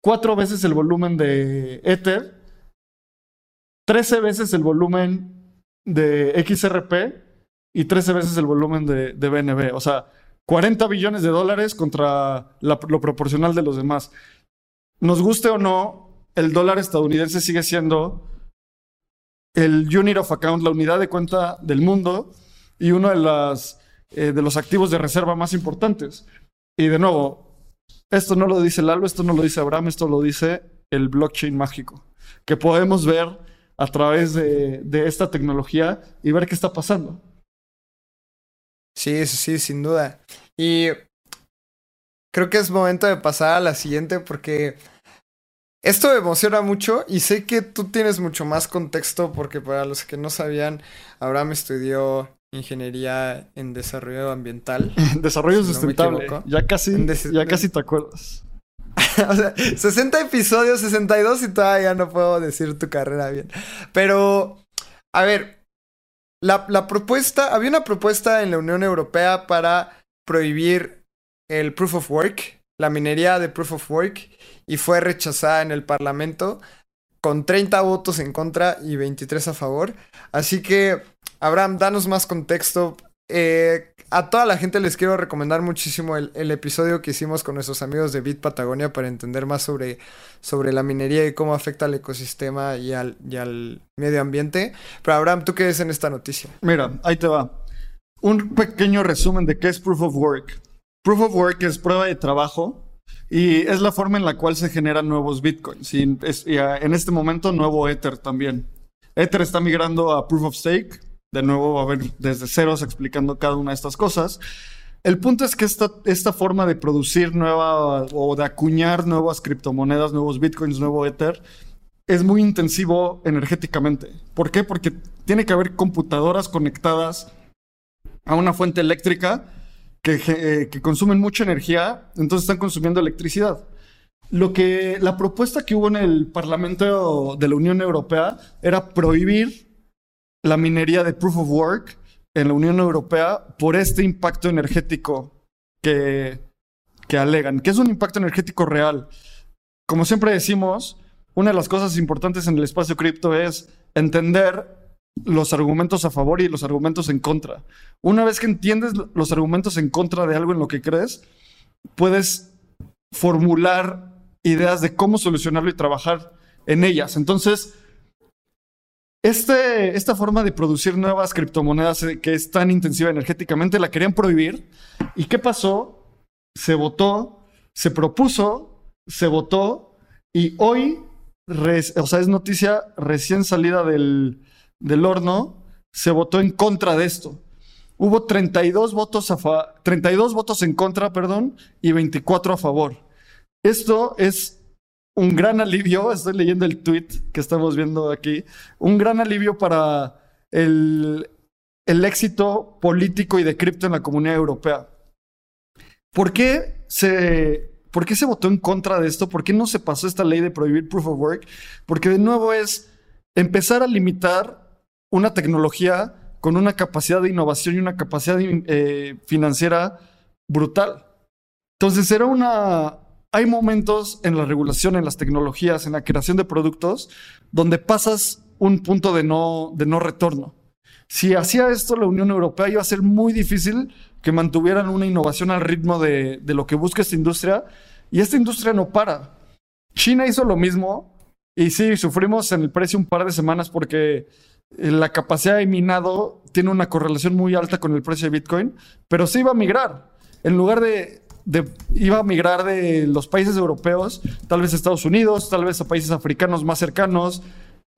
cuatro veces el volumen de Ether, trece veces el volumen de XRP y 13 veces el volumen de, de BNB. O sea, 40 billones de dólares contra la, lo proporcional de los demás. Nos guste o no, el dólar estadounidense sigue siendo el unit of account, la unidad de cuenta del mundo y uno de, las, eh, de los activos de reserva más importantes. Y de nuevo, esto no lo dice Lalo, esto no lo dice Abraham, esto lo dice el blockchain mágico, que podemos ver a través de, de esta tecnología y ver qué está pasando. Sí, sí, sin duda. Y creo que es momento de pasar a la siguiente porque esto me emociona mucho y sé que tú tienes mucho más contexto porque para los que no sabían, Abraham estudió ingeniería en desarrollo ambiental. desarrollo si sustentable. No ya casi, ya casi te acuerdas. o sea, 60 episodios, 62 y todavía no puedo decir tu carrera bien. Pero, a ver, la, la, propuesta, había una propuesta en la Unión Europea para prohibir el proof of work, la minería de proof of work, y fue rechazada en el Parlamento con 30 votos en contra y 23 a favor. Así que, Abraham, danos más contexto. Eh, a toda la gente les quiero recomendar muchísimo el, episodio que hicimos con nuestros amigos de Bit Patagonia para entender más sobre, sobre la minería y cómo afecta al ecosistema y al, medio ambiente. Pero Abraham, ¿tú qué ves en esta noticia? Mira, ahí te va. Un pequeño resumen de qué es Proof of Work. Proof of Work es prueba de trabajo y es la forma en la cual se generan nuevos bitcoins. Y, en este momento, nuevo Ether también. Ether está migrando a Proof of Stake. De nuevo, va a ver desde ceros explicando cada una de estas cosas. El punto es que esta, esta forma de producir nueva o de acuñar nuevas criptomonedas, nuevos bitcoins, nuevo Ether, es muy intensivo energéticamente. ¿Por qué? Porque tiene que haber computadoras conectadas a una fuente eléctrica que, eh, que, consumen mucha energía, entonces están consumiendo electricidad. Lo que la propuesta que hubo en el Parlamento de la Unión Europea era prohibir la minería de proof of work en la Unión Europea por este impacto energético que, que alegan, que es un impacto energético real. Como siempre decimos, una de las cosas importantes en el espacio cripto es entender los argumentos a favor y los argumentos en contra. Una vez que entiendes los argumentos en contra de algo en lo que crees, puedes formular ideas de cómo solucionarlo y trabajar en ellas. Entonces, este, esta forma de producir nuevas criptomonedas eh, que es tan intensiva energéticamente la querían prohibir. ¿Y qué pasó? Se votó, se propuso, se votó y hoy, o sea, es noticia recién salida del, del horno, se votó en contra de esto. Hubo 32 votos, a 32 votos en contra, perdón, y 24 a favor. Esto es un gran alivio, estoy leyendo el tweet que estamos viendo aquí, un gran alivio para el, el éxito político y de cripto en la comunidad europea. ¿Por qué, se, ¿Por qué se votó en contra de esto? ¿Por qué no se pasó esta ley de prohibir proof of work? Porque de nuevo es empezar a limitar una tecnología con una capacidad de innovación y una capacidad eh, financiera brutal. Entonces era una, hay momentos en la regulación, en las tecnologías, en la creación de productos, donde pasas un punto de no, de no retorno. Si hacía esto la Unión Europea, iba a ser muy difícil que mantuvieran una innovación al ritmo de, de lo que busca esta industria. Y esta industria no para. China hizo lo mismo. Y sí, sufrimos en el precio un par de semanas porque la capacidad de minado tiene una correlación muy alta con el precio de Bitcoin, pero sí iba a migrar. En lugar de iba a migrar de los países europeos, tal vez a Estados Unidos, tal vez a países africanos más cercanos,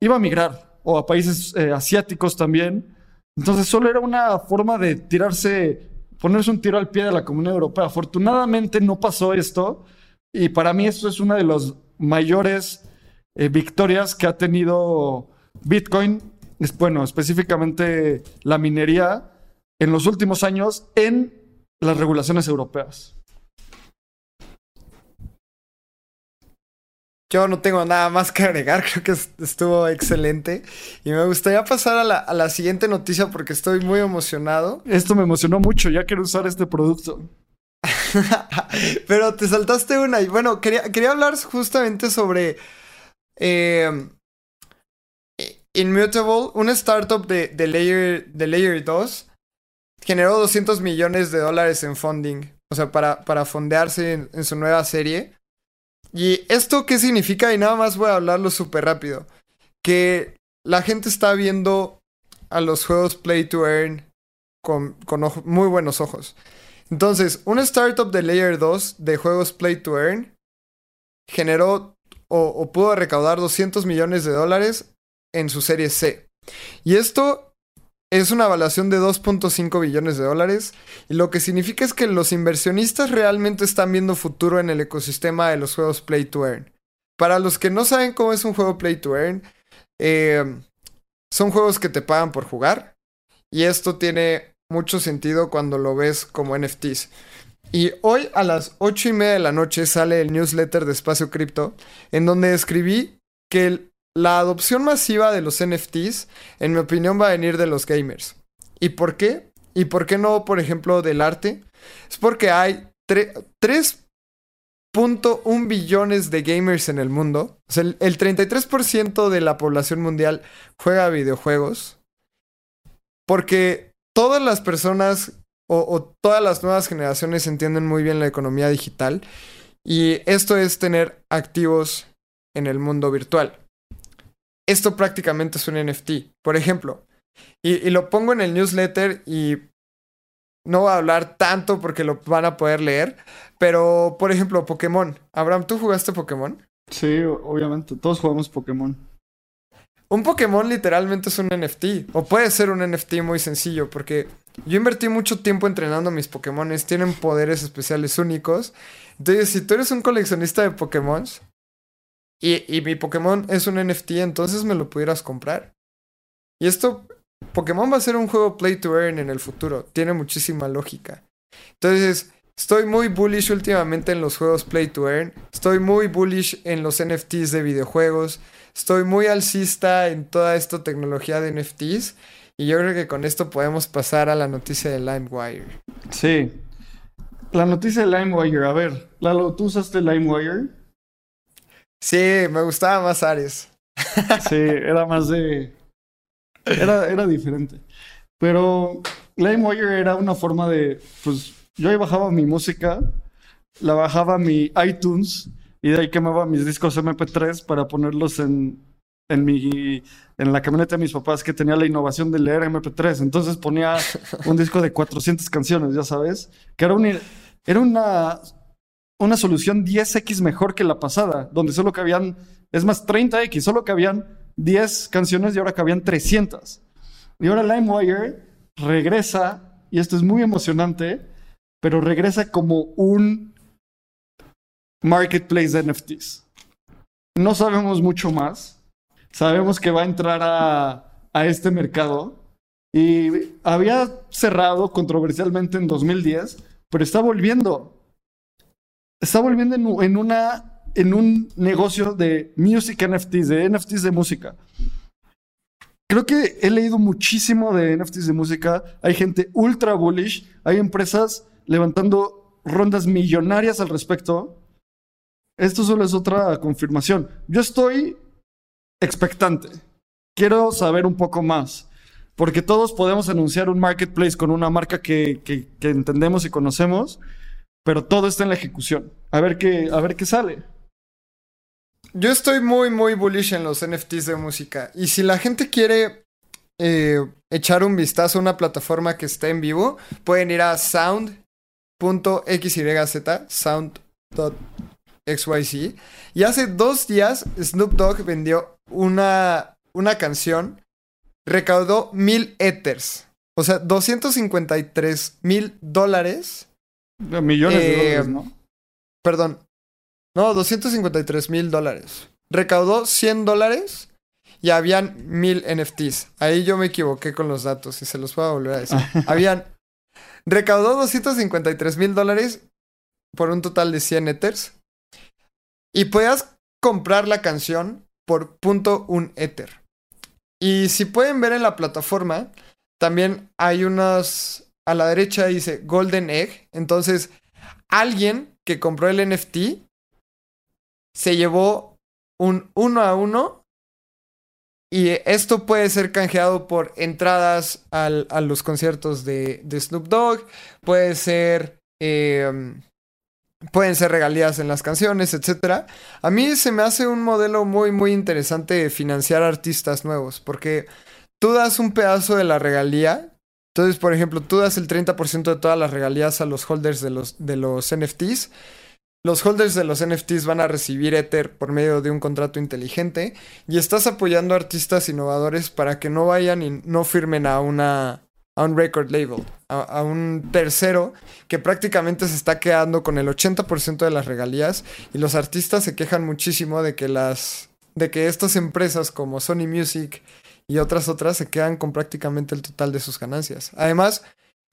iba a migrar, o a países eh, asiáticos también. Entonces solo era una forma de tirarse, ponerse un tiro al pie de la comunidad europea. Afortunadamente no pasó esto, y para mí esto es una de las mayores eh, victorias que ha tenido Bitcoin, es, bueno, específicamente la minería en los últimos años en las regulaciones europeas. Yo no tengo nada más que agregar, creo que estuvo excelente. Y me gustaría pasar a la, siguiente noticia porque estoy muy emocionado. Esto me emocionó mucho, ya quiero usar este producto. Pero te saltaste una y bueno, quería, quería hablar justamente sobre eh, Immutable, una startup de, de, Layer, de Layer 2, generó 200 millones de dólares en funding, o sea, para, para fondearse en su nueva serie. ¿Y esto qué significa? Y nada más voy a hablarlo súper rápido. Que la gente está viendo a los juegos Play to Earn con, con muy buenos ojos. Entonces, una startup de Layer 2 de juegos Play to Earn generó o, o pudo recaudar 200 millones de dólares en su serie C. Y esto es una evaluación de 2.5 billones de dólares y lo que significa es que los inversionistas realmente están viendo futuro en el ecosistema de los juegos Play to Earn. Para los que no saben cómo es un juego Play to Earn, eh, son juegos que te pagan por jugar y esto tiene mucho sentido cuando lo ves como NFTs. Y hoy a las 8 y media de la noche sale el newsletter de Espacio Cripto, en donde escribí que el la adopción masiva de los NFTs, en mi opinión, va a venir de los gamers. ¿Y por qué? ¿Y por qué no, por ejemplo, del arte? Es porque hay 3.1 billones de gamers en el mundo. O sea, el, 33% de la población mundial juega videojuegos. Porque todas las personas o todas las nuevas generaciones entienden muy bien la economía digital. Y esto es tener activos en el mundo virtual esto prácticamente es un NFT. Por ejemplo, y, lo pongo en el newsletter y no voy a hablar tanto porque lo van a poder leer. Pero, por ejemplo, Pokémon. Abraham, ¿tú jugaste Pokémon? Sí, obviamente. Todos jugamos Pokémon. Un Pokémon literalmente es un NFT. O puede ser un NFT muy sencillo. Porque yo invertí mucho tiempo entrenando mis Pokémones. Tienen poderes especiales únicos. Entonces, si tú eres un coleccionista de Pokémon y, y mi Pokémon es un NFT, entonces me lo pudieras comprar. Y esto, Pokémon va a ser un juego play to earn en el futuro. Tiene muchísima lógica. Entonces, estoy muy bullish últimamente en los juegos play to earn. Estoy muy bullish en los NFTs de videojuegos. Estoy muy alcista en toda esta tecnología de NFTs. Y yo creo que con esto podemos pasar a la noticia de LimeWire. Sí. La noticia de LimeWire. A ver, Lalo, ¿tú usaste LimeWire? Sí, me gustaba más Ares. sí, era más de era, era diferente. Pero LimeWire era una forma de, pues yo ahí bajaba mi música, la bajaba mi iTunes y de ahí quemaba mis discos MP3 para ponerlos en, en, mi, en la camioneta de mis papás que tenía la innovación de leer MP3. Entonces ponía un disco de 400 canciones, ya sabes, que era, un, era una, una solución 10X mejor que la pasada, donde solo cabían, es más, 30X, solo cabían 10 canciones y ahora cabían 300. Y ahora LimeWire regresa, y esto es muy emocionante, pero regresa como un marketplace de NFTs. No sabemos mucho más. Sabemos que va a entrar a, a este mercado. Y había cerrado controversialmente en 2010, pero está volviendo. Está volviendo en una en un negocio de music NFTs, de NFTs de música. Creo que he leído muchísimo de NFTs de música. Hay gente ultra bullish. Hay empresas levantando rondas millonarias al respecto. Esto solo es otra confirmación. Yo estoy expectante. Quiero saber un poco más. Porque todos podemos anunciar un marketplace con una marca que, que, que entendemos y conocemos, pero todo está en la ejecución. A ver qué, a ver qué sale. Yo estoy muy, muy bullish en los NFTs de música. Y si la gente quiere eh, echar un vistazo a una plataforma que está en vivo, pueden ir a sound.xyz, sound.xyz. Y hace dos días Snoop Dogg vendió una, una canción, recaudó mil ethers. O sea, 253 mil dólares. Millones de dólares, eh, ¿no? Perdón, no, 253 mil dólares. Recaudó 100 dólares y habían mil NFTs. Ahí yo me equivoqué con los datos y se los voy a volver a decir. habían. Recaudó 253 mil dólares por un total de 100 Ethers. Y podías comprar la canción por punto un Ether. Y si pueden ver en la plataforma, también hay unos. A la derecha dice Golden Egg. Entonces, alguien que compró el NFT se llevó un uno a uno. Y esto puede ser canjeado por entradas al, a los conciertos de, de, Snoop Dogg. Puede ser. Eh, pueden ser regalías en las canciones, etc. A mí se me hace un modelo muy, muy interesante de financiar artistas nuevos. Porque tú das un pedazo de la regalía. Entonces, por ejemplo, tú das el 30% de todas las regalías a los holders de los, de los NFTs. Los holders de los NFTs van a recibir Ether por medio de un contrato inteligente y estás apoyando a artistas innovadores para que no vayan y no firmen a una a un record label, a, un tercero que prácticamente se está quedando con el 80% de las regalías y los artistas se quejan muchísimo de que las de que estas empresas como Sony Music y otras otras se quedan con prácticamente el total de sus ganancias. Además,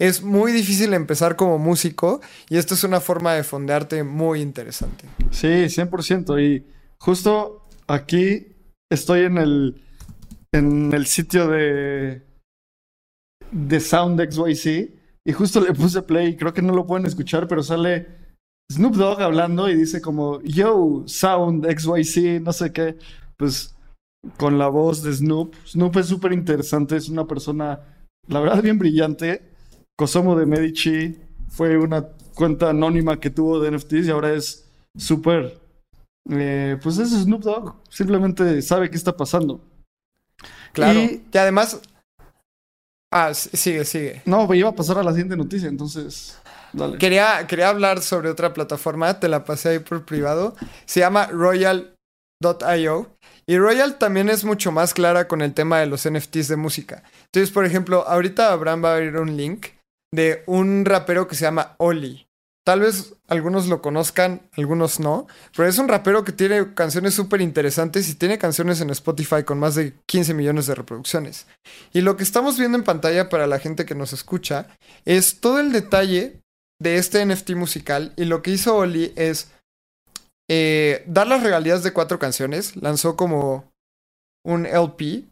es muy difícil empezar como músico y esto es una forma de fondearte muy interesante. Sí, 100%. Y justo aquí estoy en el, en el sitio de, de SoundXYZ y justo le puse play, creo que no lo pueden escuchar, pero sale Snoop Dogg hablando y dice como, yo, SoundXYZ, no sé qué, pues con la voz de Snoop. Snoop es súper interesante, es una persona, la verdad, bien brillante Cosomo de Medici fue una cuenta anónima que tuvo de NFTs y ahora es súper. Eh, pues es Snoop Dogg. Simplemente sabe qué está pasando. Claro. Y, además. Ah, sigue, sigue. No, iba a pasar a la siguiente noticia, entonces. Dale. Quería, quería hablar sobre otra plataforma, te la pasé ahí por privado. Se llama Royal.io. Y Royal también es mucho más clara con el tema de los NFTs de música. Entonces, por ejemplo, ahorita Abraham va a abrir un link de un rapero que se llama Oli. Tal vez algunos lo conozcan, algunos no, pero es un rapero que tiene canciones súper interesantes y tiene canciones en Spotify con más de 15 millones de reproducciones. Y lo que estamos viendo en pantalla para la gente que nos escucha es todo el detalle de este NFT musical y lo que hizo Oli es eh, dar las regalías de cuatro canciones. Lanzó como un LP,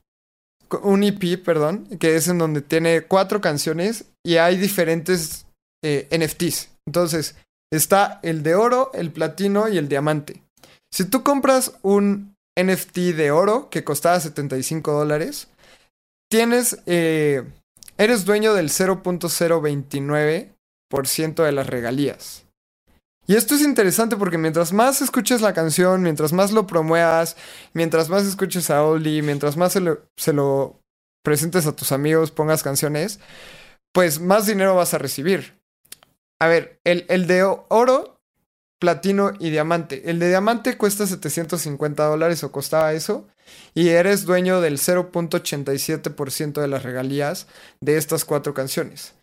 un EP, perdón, que es en donde tiene cuatro canciones y hay diferentes eh, NFTs. Entonces, está el de oro, el platino y el diamante. Si tú compras un NFT de oro que costaba 75 dólares, tienes, eh, eres dueño del 0.029% de las regalías. Y esto es interesante porque mientras más escuches la canción, mientras más lo promuevas, mientras más escuches a Oli, mientras más se lo, se lo presentes a tus amigos, pongas canciones, pues más dinero vas a recibir. A ver, el, el de oro, platino y diamante. El de diamante cuesta 750 dólares o costaba eso. Y eres dueño del 0.87% de las regalías de estas cuatro canciones.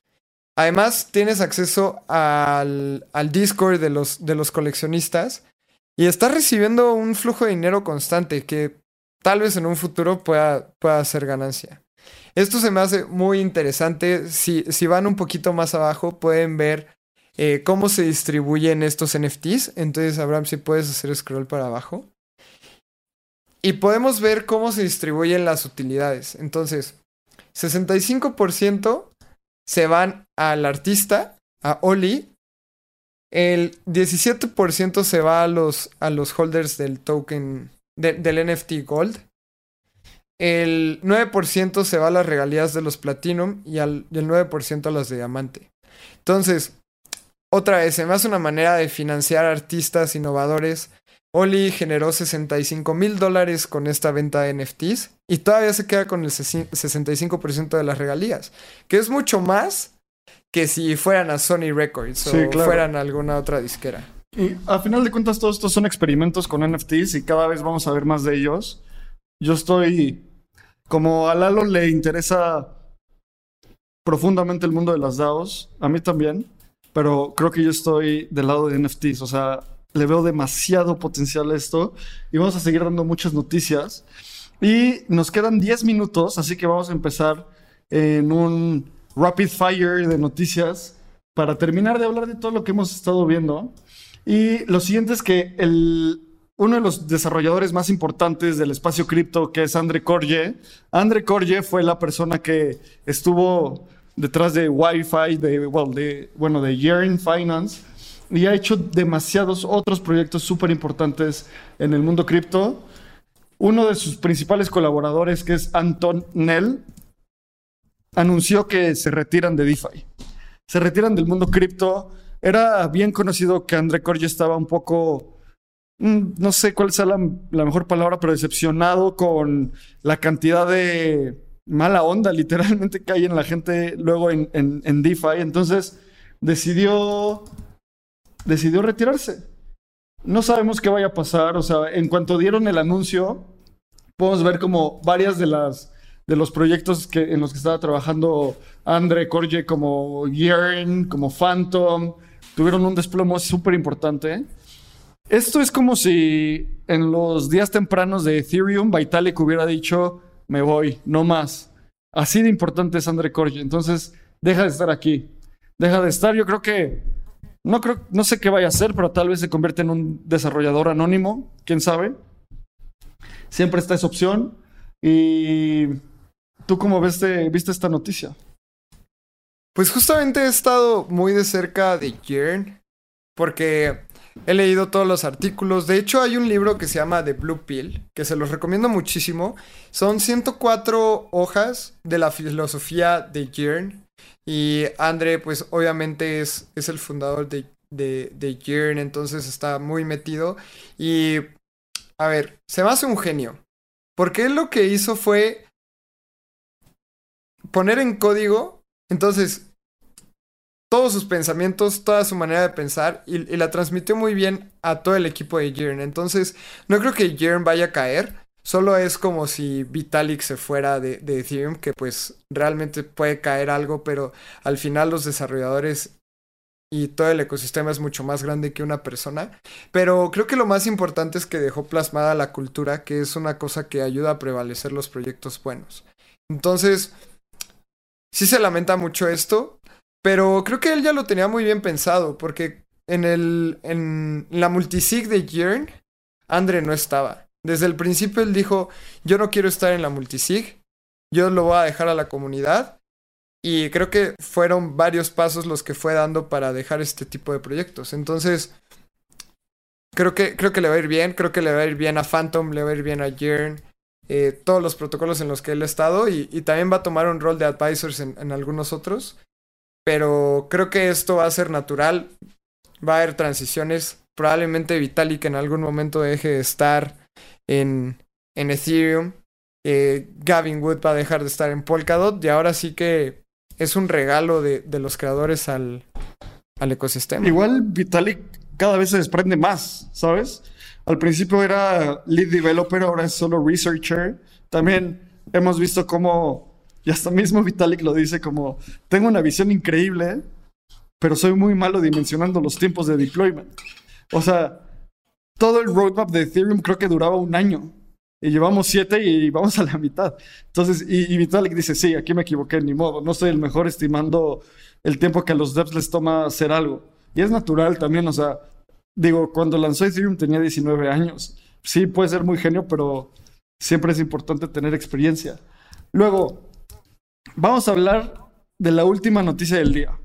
Además, tienes acceso al, al Discord de los, de los coleccionistas y estás recibiendo un flujo de dinero constante que tal vez en un futuro pueda, pueda ser ganancia. Esto se me hace muy interesante. Si, si van un poquito más abajo, pueden ver eh, cómo se distribuyen estos NFTs. Entonces, Abraham, si puedes hacer scroll para abajo. Y podemos ver cómo se distribuyen las utilidades. Entonces, 65% se van al artista, a Oli. El 17% se va a los, a los holders del token, de- del NFT Gold. El 9% se va a las regalías de los Platinum y al, y el 9% a las de Diamante. Entonces, otra vez, se me hace una manera de financiar artistas innovadores. Oli generó 65 mil dólares con esta venta de NFTs y todavía se queda con el 65% de las regalías, que es mucho más que si fueran a Sony Records Sí, o claro. fueran a alguna otra disquera. Y a final de cuentas, todos estos son experimentos con NFTs y cada vez vamos a ver más de ellos. Yo estoy. Como a Lalo le interesa profundamente el mundo de las DAOs, a mí también, pero creo que yo estoy del lado de NFTs, o sea, le veo demasiado potencial a esto y vamos a seguir dando muchas noticias. Y nos quedan 10 minutos, así que vamos a empezar en un rapid fire de noticias para terminar de hablar de todo lo que hemos estado viendo. Y lo siguiente es que el, uno de los desarrolladores más importantes del espacio cripto, que es Andre Korje, Andre Korje fue la persona que estuvo detrás de Wi-Fi, de, well, de, bueno, de Yearn Finance, y ha hecho demasiados otros proyectos súper importantes en el mundo cripto. Uno de sus principales colaboradores, que es Anton Nell, anunció que se retiran de DeFi. Se retiran del mundo cripto. Era bien conocido que André Corge estaba un poco, mm, no sé cuál sea la, mejor palabra, pero decepcionado con la cantidad de mala onda literalmente que hay en la gente luego en, en DeFi. Entonces decidió, decidió retirarse. No sabemos qué vaya a pasar. O sea, en cuanto dieron el anuncio, podemos ver como varias de las de los proyectos que, en los que estaba trabajando Andre Corge, como Yearn, como Phantom, tuvieron un desplome súper importante. Esto es como si en los días tempranos de Ethereum, Vitalik hubiera dicho, me voy, no más. Así de importante es Andre Corge. Entonces, deja de estar aquí. Deja de estar. Yo creo que, no creo, no sé qué vaya a hacer, pero tal vez se convierte en un desarrollador anónimo, quién sabe. Siempre está esa opción. Y ¿Tú cómo ves viste esta noticia? Pues justamente he estado muy de cerca de Yearn porque he leído todos los artículos. De hecho, hay un libro que se llama The Blue Pill, que se los recomiendo muchísimo. Son 104 hojas de la filosofía de Yearn. Y Andre, pues obviamente es, es el fundador de, de, de entonces está muy metido. Y, a ver, se me hace un genio. Porque él lo que hizo fue poner en código, entonces, todos sus pensamientos, toda su manera de pensar y, la transmitió muy bien a todo el equipo de Yearn. Entonces, no creo que Yearn vaya a caer. Solo es como si Vitalik se fuera de, de, Ethereum, que pues realmente puede caer algo, pero al final los desarrolladores y todo el ecosistema es mucho más grande que una persona. Pero creo que lo más importante es que dejó plasmada la cultura, que es una cosa que ayuda a prevalecer los proyectos buenos. Entonces, sí se lamenta mucho esto, pero creo que él ya lo tenía muy bien pensado, porque en, el, en la multisig de Yearn, Andre no estaba. Desde el principio él dijo, yo no quiero estar en la multisig, yo lo voy a dejar a la comunidad. Y creo que fueron varios pasos los que fue dando para dejar este tipo de proyectos. Entonces, creo que, creo que le va a ir bien, creo que le va a ir bien a Phantom, le va a ir bien a Yearn. Eh, todos los protocolos en los que él ha estado y, también va a tomar un rol de advisors en algunos otros. Pero creo que esto va a ser natural. Va a haber transiciones. Probablemente Vitalik en algún momento deje de estar en, en Ethereum. Eh, Gavin Wood va a dejar de estar en Polkadot. Y ahora sí que es un regalo de, de los creadores al, al ecosistema. Igual Vitalik cada vez se desprende más, ¿sabes? Al principio era lead developer, ahora es solo researcher. También hemos visto cómo y hasta mismo Vitalik lo dice como, tengo una visión increíble, pero soy muy malo dimensionando los tiempos de deployment. O sea, todo el roadmap de Ethereum creo que duraba un año. Y llevamos siete y vamos a la mitad. Entonces, y, Vitalik dice, sí, aquí me equivoqué, ni modo. No soy el mejor estimando el tiempo que a los devs les toma hacer algo. Y es natural también, o sea, digo, cuando lanzó Ethereum tenía 19 años. Sí, puede ser muy genio, pero siempre es importante tener experiencia. Luego, vamos a hablar de la última noticia del día.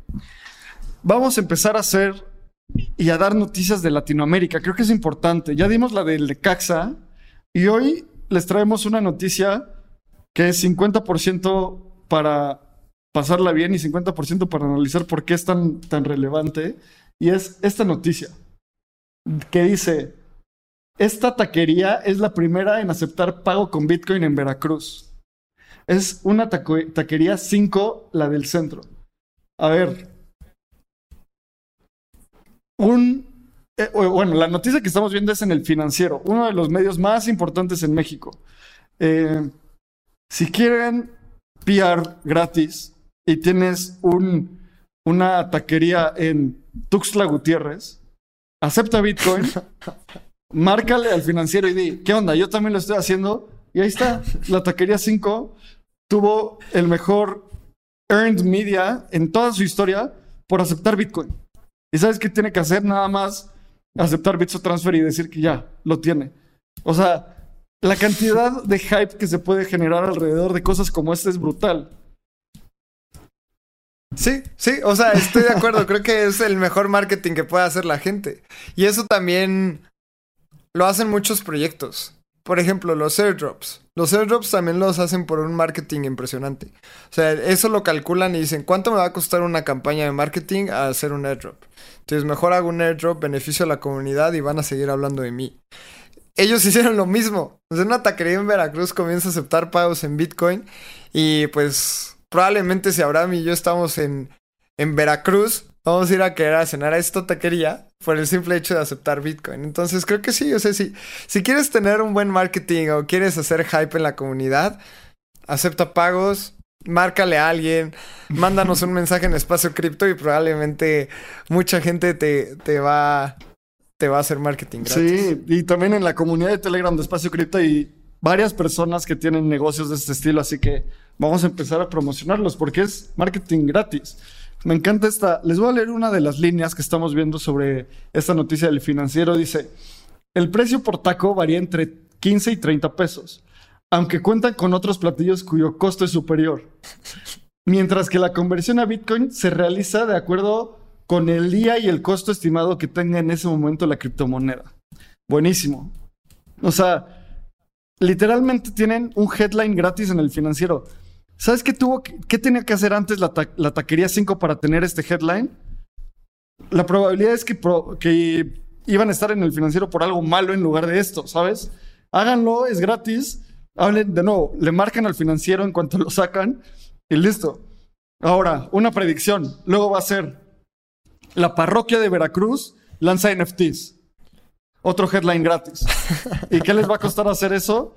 Vamos a empezar a hacer y a dar noticias de Latinoamérica. Creo que es importante. Ya dimos la del Caxa y hoy les traemos una noticia que es 50% para pasarla bien y 50% para analizar por qué es tan, tan relevante. Y es esta noticia que dice, esta taquería es la primera en aceptar pago con Bitcoin en Veracruz. Es una taquería 5, la del centro. A ver. Un. Eh, bueno, la noticia que estamos viendo es en el financiero, uno de los medios más importantes en México. Eh, si quieren PR gratis y tienes un, una taquería en Tuxtla Gutiérrez, acepta Bitcoin, márcale al financiero y di, ¿qué onda? Yo también lo estoy haciendo. Y ahí está, la taquería 5 tuvo el mejor earned media en toda su historia por aceptar Bitcoin. ¿Y sabes qué tiene que hacer? Nada más aceptar Bitso Transfer y decir que ya, lo tiene. O sea, la cantidad de hype que se puede generar alrededor de cosas como esta es brutal. Sí, sí, o sea, estoy de acuerdo. Creo que es el mejor marketing que puede hacer la gente. Y eso también lo hacen muchos proyectos. Por ejemplo, los airdrops. Los airdrops también los hacen por un marketing impresionante. O sea, eso lo calculan y dicen, ¿cuánto me va a costar una campaña de marketing a hacer un airdrop? Entonces, mejor hago un airdrop, beneficio a la comunidad y van a seguir hablando de mí. Ellos hicieron lo mismo. Sea, una taquería en Veracruz comienza a aceptar pagos en Bitcoin y pues probablemente si Abraham y yo estamos en, en Veracruz, vamos a ir a querer a cenar a esta taquería por el simple hecho de aceptar Bitcoin. Entonces creo que sí, o sea, si, si quieres tener un buen marketing o quieres hacer hype en la comunidad, acepta pagos, márcale a alguien, mándanos un mensaje en espacio cripto y probablemente mucha gente te, te va te va a hacer marketing gratis. Sí, y también en la comunidad de Telegram de Espacio Cripto hay varias personas que tienen negocios de este estilo, así que vamos a empezar a promocionarlos porque es marketing gratis. Me encanta esta. Les voy a leer una de las líneas que estamos viendo sobre esta noticia del financiero. Dice, el precio por taco varía entre 15 y 30 pesos, aunque cuentan con otros platillos cuyo costo es superior. Mientras que la conversión a Bitcoin se realiza de acuerdo con el día y el costo estimado que tenga en ese momento la criptomoneda. Buenísimo. O sea, literalmente tienen un headline gratis en el financiero. ¿Sabes qué tuvo, qué tenía que hacer antes la, taquería 5 para tener este headline? La probabilidad es que, que iban a estar en el financiero por algo malo en lugar de esto, ¿sabes? Háganlo, es gratis. Hablen de nuevo, le marcan al financiero en cuanto lo sacan Y listo. Ahora, una predicción. Luego va a ser la parroquia de Veracruz lanza NFTs. Otro headline gratis. ¿Y qué les va a costar hacer eso?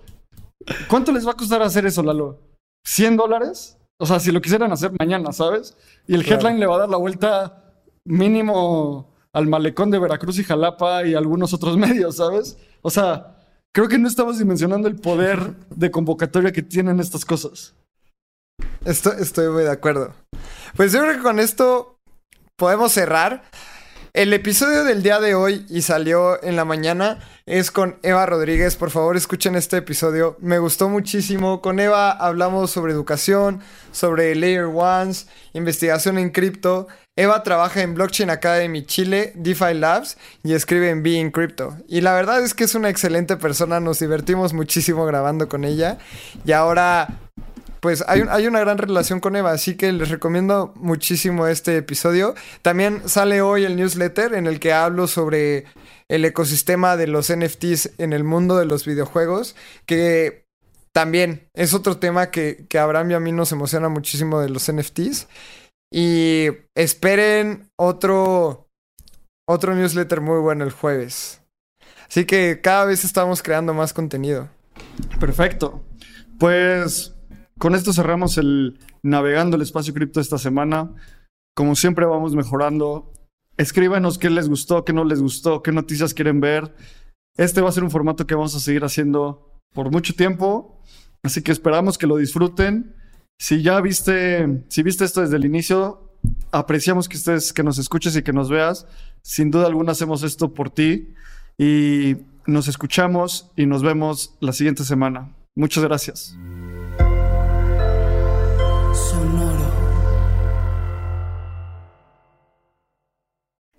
¿Cuánto les va a costar hacer eso, Lalo? ¿100 dólares? O sea, si lo quisieran hacer mañana, ¿sabes? Y el headline le va a dar la vuelta mínimo al malecón de Veracruz y Jalapa y algunos otros medios, ¿sabes? O sea, creo que no estamos dimensionando el poder de convocatoria que tienen estas cosas. Estoy, estoy muy de acuerdo. Pues yo creo que con esto podemos cerrar. El episodio del día de hoy y salió en la mañana es con Eva Rodríguez. Por favor, escuchen este episodio. Me gustó muchísimo. Con Eva hablamos sobre educación, sobre Layer Ones, investigación en cripto. Eva trabaja en Blockchain Academy Chile, DeFi Labs y escribe en Being Crypto. Y la verdad es que es una excelente persona. Nos divertimos muchísimo grabando con ella. Y ahora pues hay, hay, una gran relación con Eva, así que les recomiendo muchísimo este episodio. También sale hoy el newsletter en el que hablo sobre el ecosistema de los NFTs en el mundo de los videojuegos, que también es otro tema que, que Abraham y a mí nos emociona muchísimo de los NFTs. Y esperen otro, otro newsletter muy bueno el jueves. Así que cada vez estamos creando más contenido. Perfecto. Pues con esto cerramos el Navegando el Espacio Cripto esta semana. Como siempre vamos mejorando. Escríbanos qué les gustó, qué no les gustó, qué noticias quieren ver. Este va a ser un formato que vamos a seguir haciendo por mucho tiempo. Así que esperamos que lo disfruten. Si ya viste, si viste esto desde el inicio, apreciamos que estés, que nos escuches y que nos veas. Sin duda alguna hacemos esto por ti. Y nos escuchamos y nos vemos la siguiente semana. Muchas gracias. So no